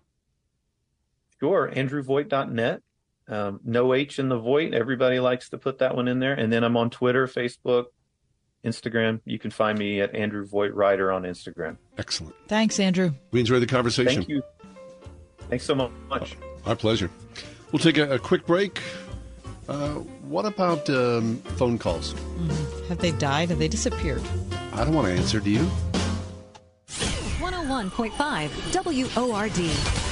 Sure, andrewvoigt.net. Um, no H in the Voigt. Everybody likes to put that one in there. And then I'm on Twitter, Facebook, Instagram. You can find me at Andrew Voigt Writer on Instagram. Excellent. Thanks, Andrew. We enjoyed the conversation. Thank you. Thanks so much. Our pleasure. We'll take a, a quick break. Uh, what about um, phone calls? Have they died? Have they disappeared? I don't want to answer. Do you? 101.5 WORD.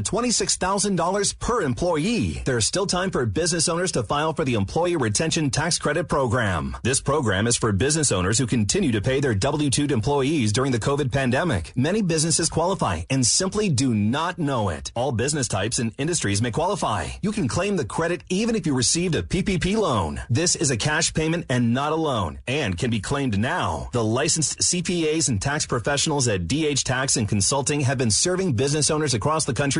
$26,000 per employee. There's still time for business owners to file for the Employee Retention Tax Credit Program. This program is for business owners who continue to pay their W-2 employees during the COVID pandemic. Many businesses qualify and simply do not know it. All business types and industries may qualify. You can claim the credit even if you received a PPP loan. This is a cash payment and not a loan and can be claimed now. The licensed CPAs and tax professionals at DH Tax and Consulting have been serving business owners across the country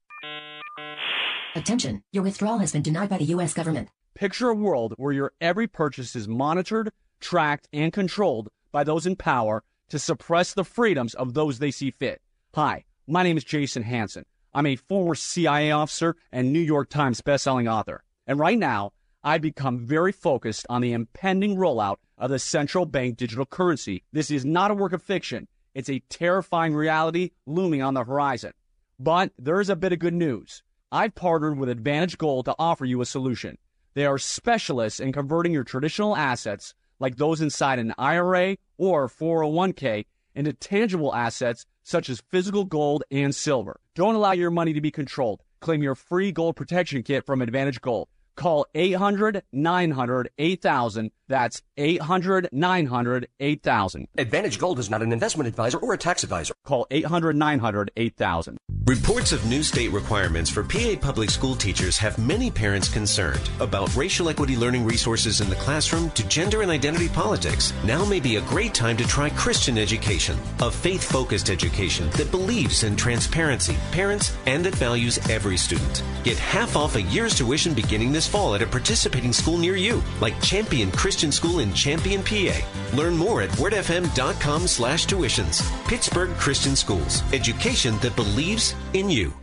Attention, your withdrawal has been denied by the U.S. government. Picture a world where your every purchase is monitored, tracked, and controlled by those in power to suppress the freedoms of those they see fit. Hi, my name is Jason Hanson. I'm a former CIA officer and New York Times bestselling author. And right now, I've become very focused on the impending rollout of the central bank digital currency. This is not a work of fiction. It's a terrifying reality looming on the horizon. But there is a bit of good news. I've partnered with Advantage Gold to offer you a solution. They are specialists in converting your traditional assets, like those inside an IRA or 401k, into tangible assets such as physical gold and silver. Don't allow your money to be controlled. Claim your free gold protection kit from Advantage Gold. Call 800 900 8000. That's 800 900 8000. Advantage Gold is not an investment advisor or a tax advisor. Call 800 900 8000. Reports of new state requirements for PA public school teachers have many parents concerned about racial equity learning resources in the classroom to gender and identity politics. Now may be a great time to try Christian education, a faith focused education that believes in transparency, parents, and that values every student. Get half off a year's tuition beginning this fall at a participating school near you, like Champion Christian School in Champion, PA. Learn more at wordfm.com slash tuitions. Pittsburgh Christian Schools. Education that believes in you.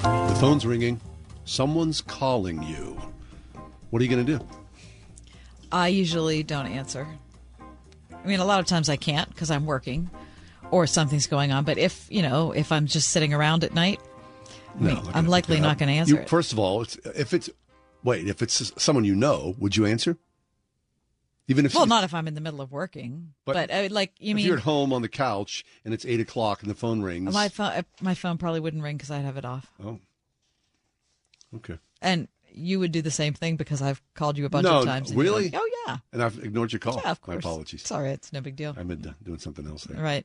The phone's ringing. Someone's calling you. What are you going to do? I usually don't answer. I mean, a lot of times I can't because I'm working or something's going on. But if, you know, if I'm just sitting around at night, I mean, I'm gonna likely not going to answer You- it. First of all, it's, if it's wait, if it's someone you know, would you answer? Even if well, not if I'm in the middle of working. But, uh, like, you if mean you're at home on the couch and it's eight o'clock and the phone rings. my phone? uh, My phone probably wouldn't ring because I'd have it off. Oh. Okay. And you would do the same thing because I've called you a bunch no, of times. really? like, oh yeah. And I've ignored your call. Yeah, of course. My apologies. Sorry, it's no big deal. I've been doing something else there. Right.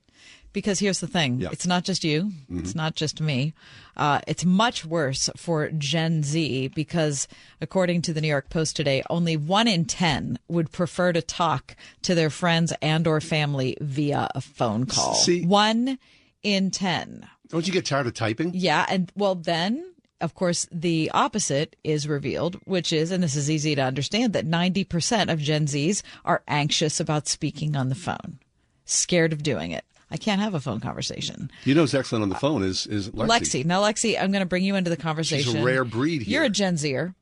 Because here's the thing Yeah. it's not just you, it's Mhm. not just me. Uh, it's much worse for Gen Z because, according to the New York Post today, only one in 10 would prefer to talk to their friends and or family via a phone call. See- one in 10. Don't you get tired of typing? Yeah. And well, then. Of course, the opposite is revealed, which is, and this is easy to understand, that 90% of Gen Zs are anxious about speaking on the phone, scared of doing it. I can't have a phone conversation. You know who's excellent on the phone is is Lexi. Lexi. Now, Lexi, I'm going to bring you into the conversation. She's a rare breed here. You're a Gen Zer.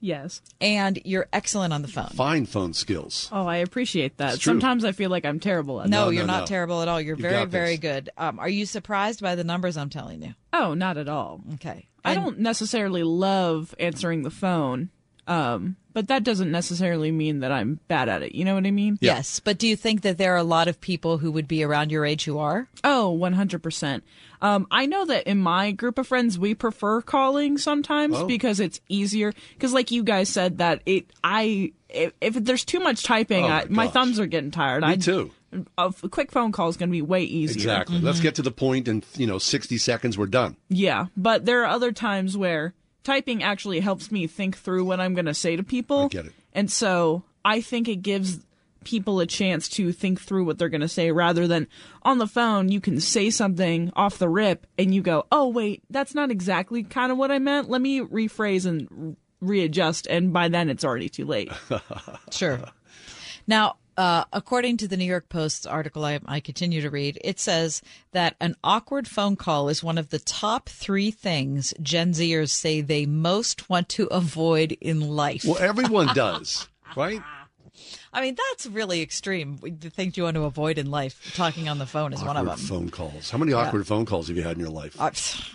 Yes. And you're excellent on the phone. Fine phone skills. Oh, I appreciate that. Sometimes I feel like I'm terrible at that. No, you're not terrible at all. You're You've very, very good. Um, are you surprised by the numbers I'm telling you? Oh, not at all. Okay. I don't necessarily love answering the phone, um, but that doesn't necessarily mean that I'm bad at it. You know what I mean? Yes. But do you think that there are a lot of people who would be around your age who are? Oh, 100%. Um, I know that in my group of friends, we prefer calling sometimes Oh. because it's easier. Because, like you guys said, that it, I, if, if there's too much typing, Oh, my I, my thumbs are getting tired. Me I, too. A quick phone call is going to be way easier. Exactly. Let's get to the point in you know 60 seconds. We're done. Yeah, but there are other times where typing actually helps me think through what I'm going to say to people. I get it. And so I think it gives people a chance to think through what they're going to say rather than on the phone you can say something off the rip and you go, "Oh, wait, that's not exactly kind of what I meant. Let me rephrase and readjust." And by then it's already too late. Sure. Now, uh, according to the New York Post's article I, I continue to read, it says that an awkward phone call is one of the top three things Gen Zers say they most want to avoid in life. Well, everyone does, right? I mean, that's really extreme. The things you want to avoid in life, talking on the phone is one of them. phone calls. How many Yeah. awkward phone calls have you had in your life? Uh,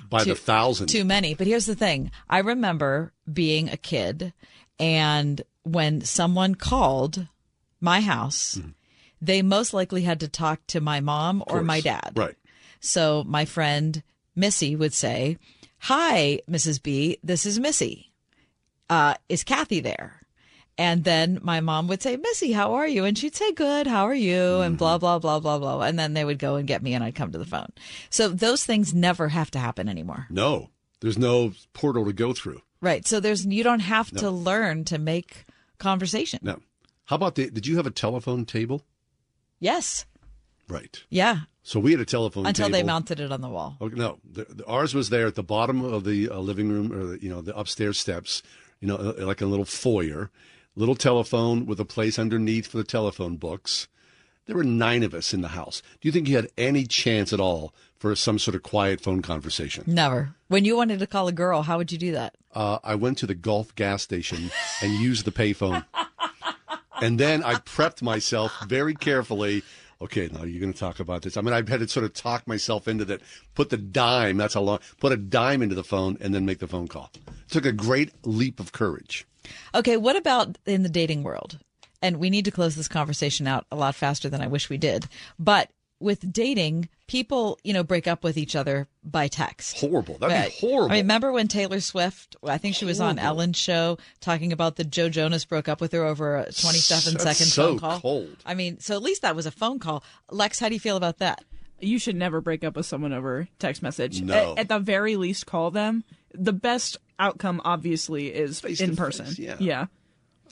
By too- the thousand. Too many. But here's the thing I remember being a kid, and when someone called my house, Mm-hmm. they most likely had to talk to my mom or my dad. Right. So my friend Missy would say, Hi, Mrs. B, this is Missy. Uh, is Kathy there? And then my mom would say, Missy, how are you? And she'd say, Good, how are you? And blah, blah, blah, blah, blah. And then they would go and get me and I'd come to the phone. So those things never have to happen anymore. No, there's no portal to go through. Right. So there's you don't have No. to learn to make conversation. No. How about the? Did you have a telephone table? Yes. Right. Yeah. So we had a telephone Until table. they mounted it on the wall. Okay, no, the, the, ours was there at the bottom of the uh, living room, or the, you know, the upstairs steps. You know, uh, like a little foyer, little telephone with a place underneath for the telephone books. There were nine of us in the house. Do you think you had any chance at all for some sort of quiet phone conversation? Never. When you wanted to call a girl, how would you do that? Uh, I went to the Gulf gas station and used the payphone, and then I prepped myself very carefully. Okay, now you're going to talk about this. I mean, I had to sort of talk myself into that. Put the dime. That's how long. Put a dime into the phone and then make the phone call. It took a great leap of courage. Okay, what about in the dating world? And we need to close this conversation out a lot faster than I wish we did. But with dating, people, you know, break up with each other by text. Horrible. That'd be horrible. I mean, remember when Taylor Swift, I think she was on Ellen's show talking about the Joe Jonas broke up with her over a 27 That's second so phone call? cold. I mean, so at least that was a phone call. Lex, how do you feel about that? You should never break up with someone over text message. No. At, at the very least, call them. The best outcome, obviously, is Face in person. face, yeah. Yeah.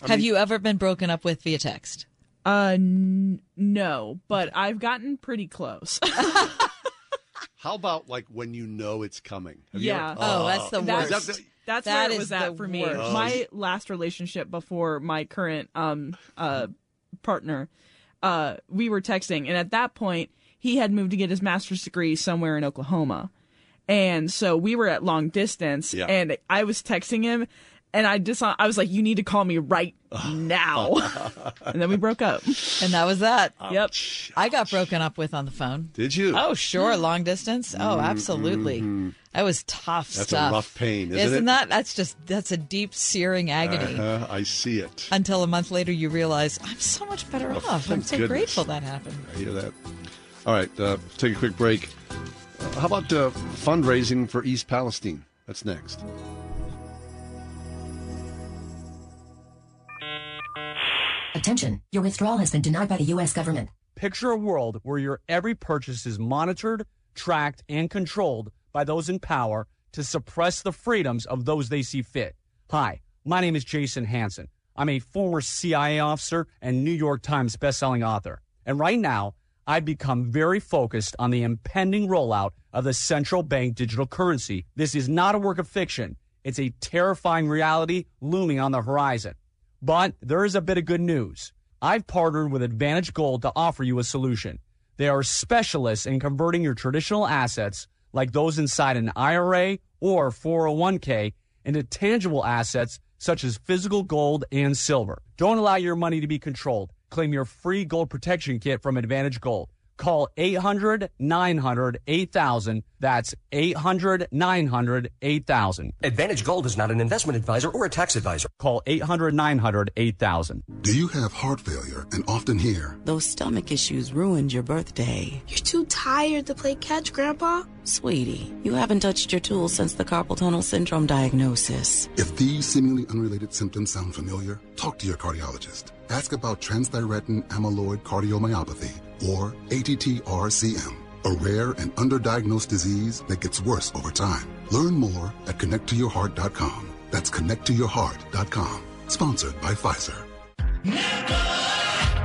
Have you ever been broken up with via text? Uh, n- no, but I've gotten pretty close. How about like when you know it's coming? Have you yeah. ever- Oh, that's the That's, worst. Is that that's That where it is was the at for me. worst. My last relationship before my current um uh partner, uh, we were texting, and at that point, he had moved to get his master's degree somewhere in Oklahoma, and so we were at long distance, Yeah. and I was texting him. And I just, I was like, "You need to call me right now," and then we broke up. And that was that. Yep. I got broken up with on the phone. Did you? Oh, sure. Long distance. Oh, absolutely. Mhm. That was tough That's stuff. a rough pain, isn't, Isn't it? that? That's just, that's a deep, searing agony. Uh-huh, I see it. Until a month later, you realize, I'm so much better Oh, off. I'm so goodness. grateful that happened. I hear that. All right, uh, take a quick break. How about uh, fundraising for East Palestine? That's next. Attention, your withdrawal has been denied by the U.S. government. Picture a world where your every purchase is monitored, tracked, and controlled by those in power to suppress the freedoms of those they see fit. Hi, my name is Jason Hanson. I'm a former CIA officer and New York Times bestselling author. And right now, I've become very focused on the impending rollout of the central bank digital currency. This is not a work of fiction. It's a terrifying reality looming on the horizon. But there is a bit of good news. I've partnered with Advantage Gold to offer you a solution. They are specialists in converting your traditional assets, like those inside an IRA or 401k, into tangible assets such as physical gold and silver. Don't allow your money to be controlled. Claim your free gold protection kit from Advantage Gold. Call 800 900 8000. That's 800 900 8000. Advantage Gold is not an investment advisor or a tax advisor. Call 800 900 8000. Do you have heart failure and often hear, Those stomach issues ruined your birthday. You're too tired to play catch, Grandpa. Sweetie, you haven't touched your tools since the carpal tunnel syndrome diagnosis. if these seemingly unrelated symptoms sound familiar, talk to your cardiologist. Ask about transthyretin amyloid cardiomyopathy, or ATTR-CM, a rare and underdiagnosed disease that gets worse over time. Learn more at connecttoyourheart.com. That's connecttoyourheart.com. Sponsored by Pfizer.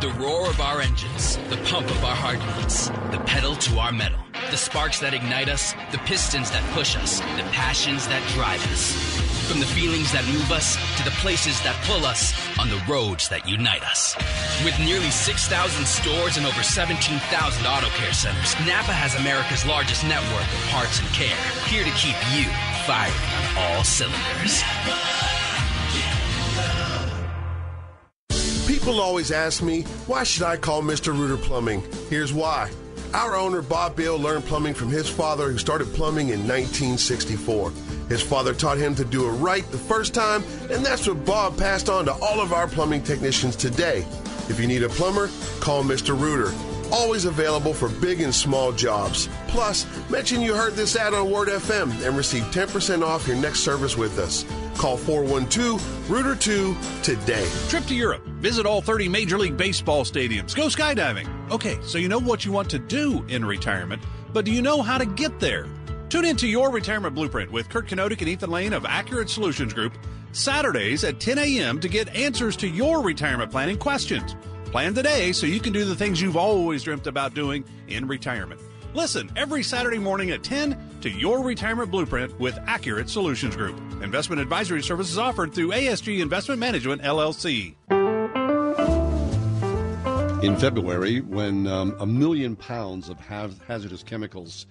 The roar of our engines, the pump of our heartbeats, the pedal to our metal, the sparks that ignite us, the pistons that push us, the passions that drive us. From the feelings that move us to the places that pull us on the roads that unite us. With nearly 6,000 stores and over 17,000 auto care centers, Napa has America's largest network of parts and care, here to keep you firing on all cylinders. People always ask me, why should I call Mr. Rooter Plumbing? Here's why. Our owner, Bob Bill, learned plumbing from his father, who started plumbing in 1964. His father taught him to do it right the first time, and that's what Bob passed on to all of our plumbing technicians today. If you need a plumber, call Mr. Rooter. Always available for big and small jobs. Plus, mention you heard this ad on Word FM and receive 10% off your next service with us. Call 412 Rooter 2 today. Trip to Europe. Visit all 30 Major League Baseball stadiums. Go skydiving. Okay, so you know what you want to do in retirement, but do you know how to get there? Tune in to Your Retirement Blueprint with Kurt Kenodic and Ethan Lane of Accurate Solutions Group Saturdays at 10 a.m. to get answers to your retirement planning questions. Plan today so you can do the things you've always dreamt about doing in retirement. Listen every Saturday morning at 10 to Your Retirement Blueprint with Accurate Solutions Group. Investment advisory services offered through ASG Investment Management, LLC. In February, when um, a million pounds of haz- hazardous chemicals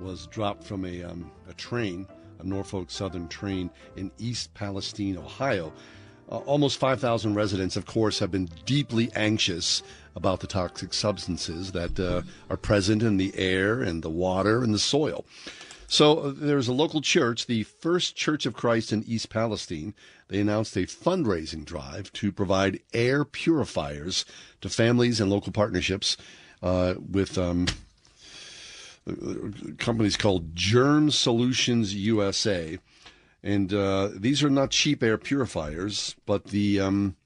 was dropped from a, um, a train, a Norfolk Southern train in East Palestine, Ohio, uh, almost 5,000 residents, of course, have been deeply anxious about the toxic substances that uh, are present in the air and the water and the soil. So uh, there's a local church, the First Church of Christ in East Palestine. They announced a fundraising drive to provide air purifiers to families and local partnerships uh, with um, companies called Germ Solutions USA. And uh, these are not cheap air purifiers, but the um,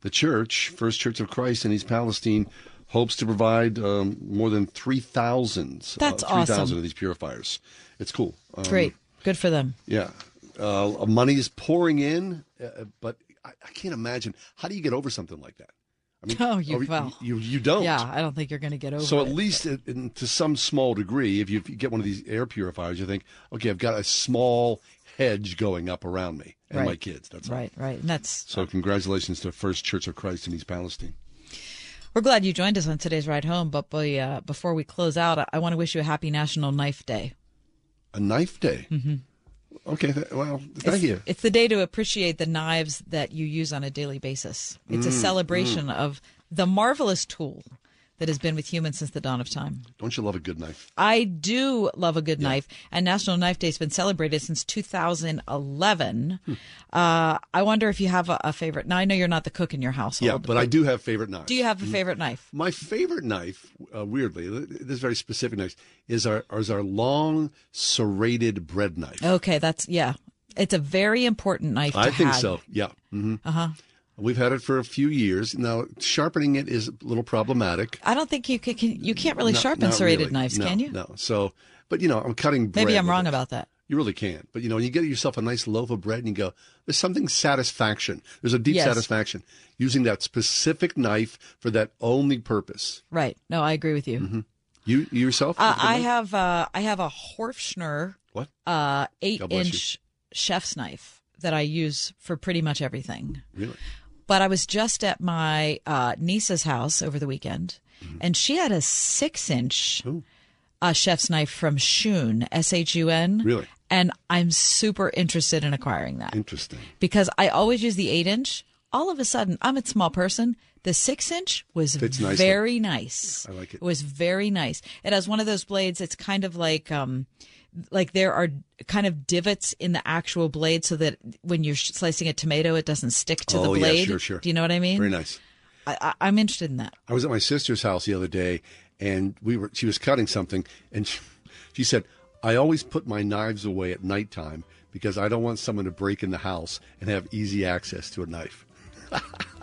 the church, First Church of Christ in East Palestine, hopes to provide um, more than 3,000 That's uh, 3,000 awesome. of these purifiers. It's cool. Um, Great. Good for them. Yeah. Uh, money is pouring in, uh, but I, I can't imagine. How do you get over something like that? I mean, Oh, you well. you, you don't. Yeah, I don't think you're going to get over it. So it. at least in, in- to some small degree, if you, if you get one of these air purifiers, you think, okay, I've got a small hedge going up around me and my kids. That's all. right, right. And that's So congratulations to First Church of Christ in East Palestine. We're glad you joined us on today's ride home. But boy, uh, before we close out, I, I want to wish you a happy National Knife Day. A knife day. Mm-hmm. Okay, th- well, thank it's, you. It's the day to appreciate the knives that you use on a daily basis. It's a Mm, celebration mm. of the marvelous tool that has been with humans since the dawn of time. Don't you love a good knife? I do love a good knife, and National Knife Day has been celebrated since 2011. Hmm. Uh, I wonder if you have a, a favorite. Now I know you're not the cook in your household. Yeah, but I do have favorite knives. Do you have a favorite knife? My favorite knife, uh, weirdly, this is very specific knife, is our is our long serrated bread knife. Okay, that's yeah. It's a very important knife. To I think so. Yeah. hmm Uh huh. We've had it for a few years now. Sharpening it is a little problematic. I don't think you can. can you can't really Not- sharpen not serrated really. knives, No, can you? No. So, but you know, I'm cutting. Maybe I'm wrong it. about that. You really can't. But you know, when you get yourself a nice loaf of bread and you go, there's something satisfaction. There's a deep Yes. satisfaction using that specific knife for that only purpose. Right. No, I agree with you. Mm-hmm. You, you yourself? Uh, I knife? have uh, I have a Horfschner What? uh, eight bless you. inch chef's knife that I use for pretty much everything. Really? But I was just at my uh, niece's house over the weekend, Mm-hmm. and she had a six inch uh, chef's knife from Shun, S H U N. Really? And I'm super interested in acquiring that Interesting. because I always use the eight inch. All of a sudden, I'm a small person. The six inch was very nice. I like it. It was very nice. It has one of those blades. It's kind of like, um, like there are kind of divots in the actual blade so that when you're slicing a tomato, it doesn't stick to oh, the blade. yeah, sure, sure. Do you know what I mean? Very nice. I, I'm interested in that. I was at my sister's house the other day, and we were. She was cutting something, and she, she said, "I always put my knives away at nighttime because I don't want someone to break in the house and have easy access to a knife."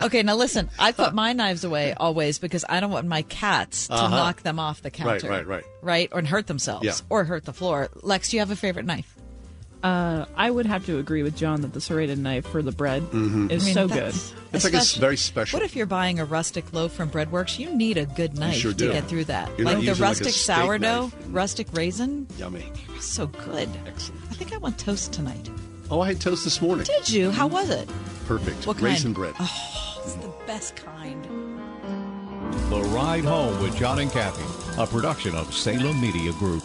Okay, now listen. I put my knives away always because I don't want my cats to Uh-huh. knock them off the counter. right, right. Right, Right, or hurt themselves, Yeah. or hurt the floor. Lex, do you have a favorite knife? Uh, I would have to agree with John that the serrated knife for the bread Mhm. is I mean, so good. It's like a s- especially- very special. What if you're buying a rustic loaf from Breadworks? You need a good knife sure to get through that. You're like the using like rustic sourdough, knife. rustic raisin. Yummy. So good. Excellent. I think I want toast tonight. Oh, I had toast this morning. Did you? How was it? Perfect. What Raisin kind? bread. Oh, it's the best kind. The Ride Home with John and Kathy, a production of Salem Media Group.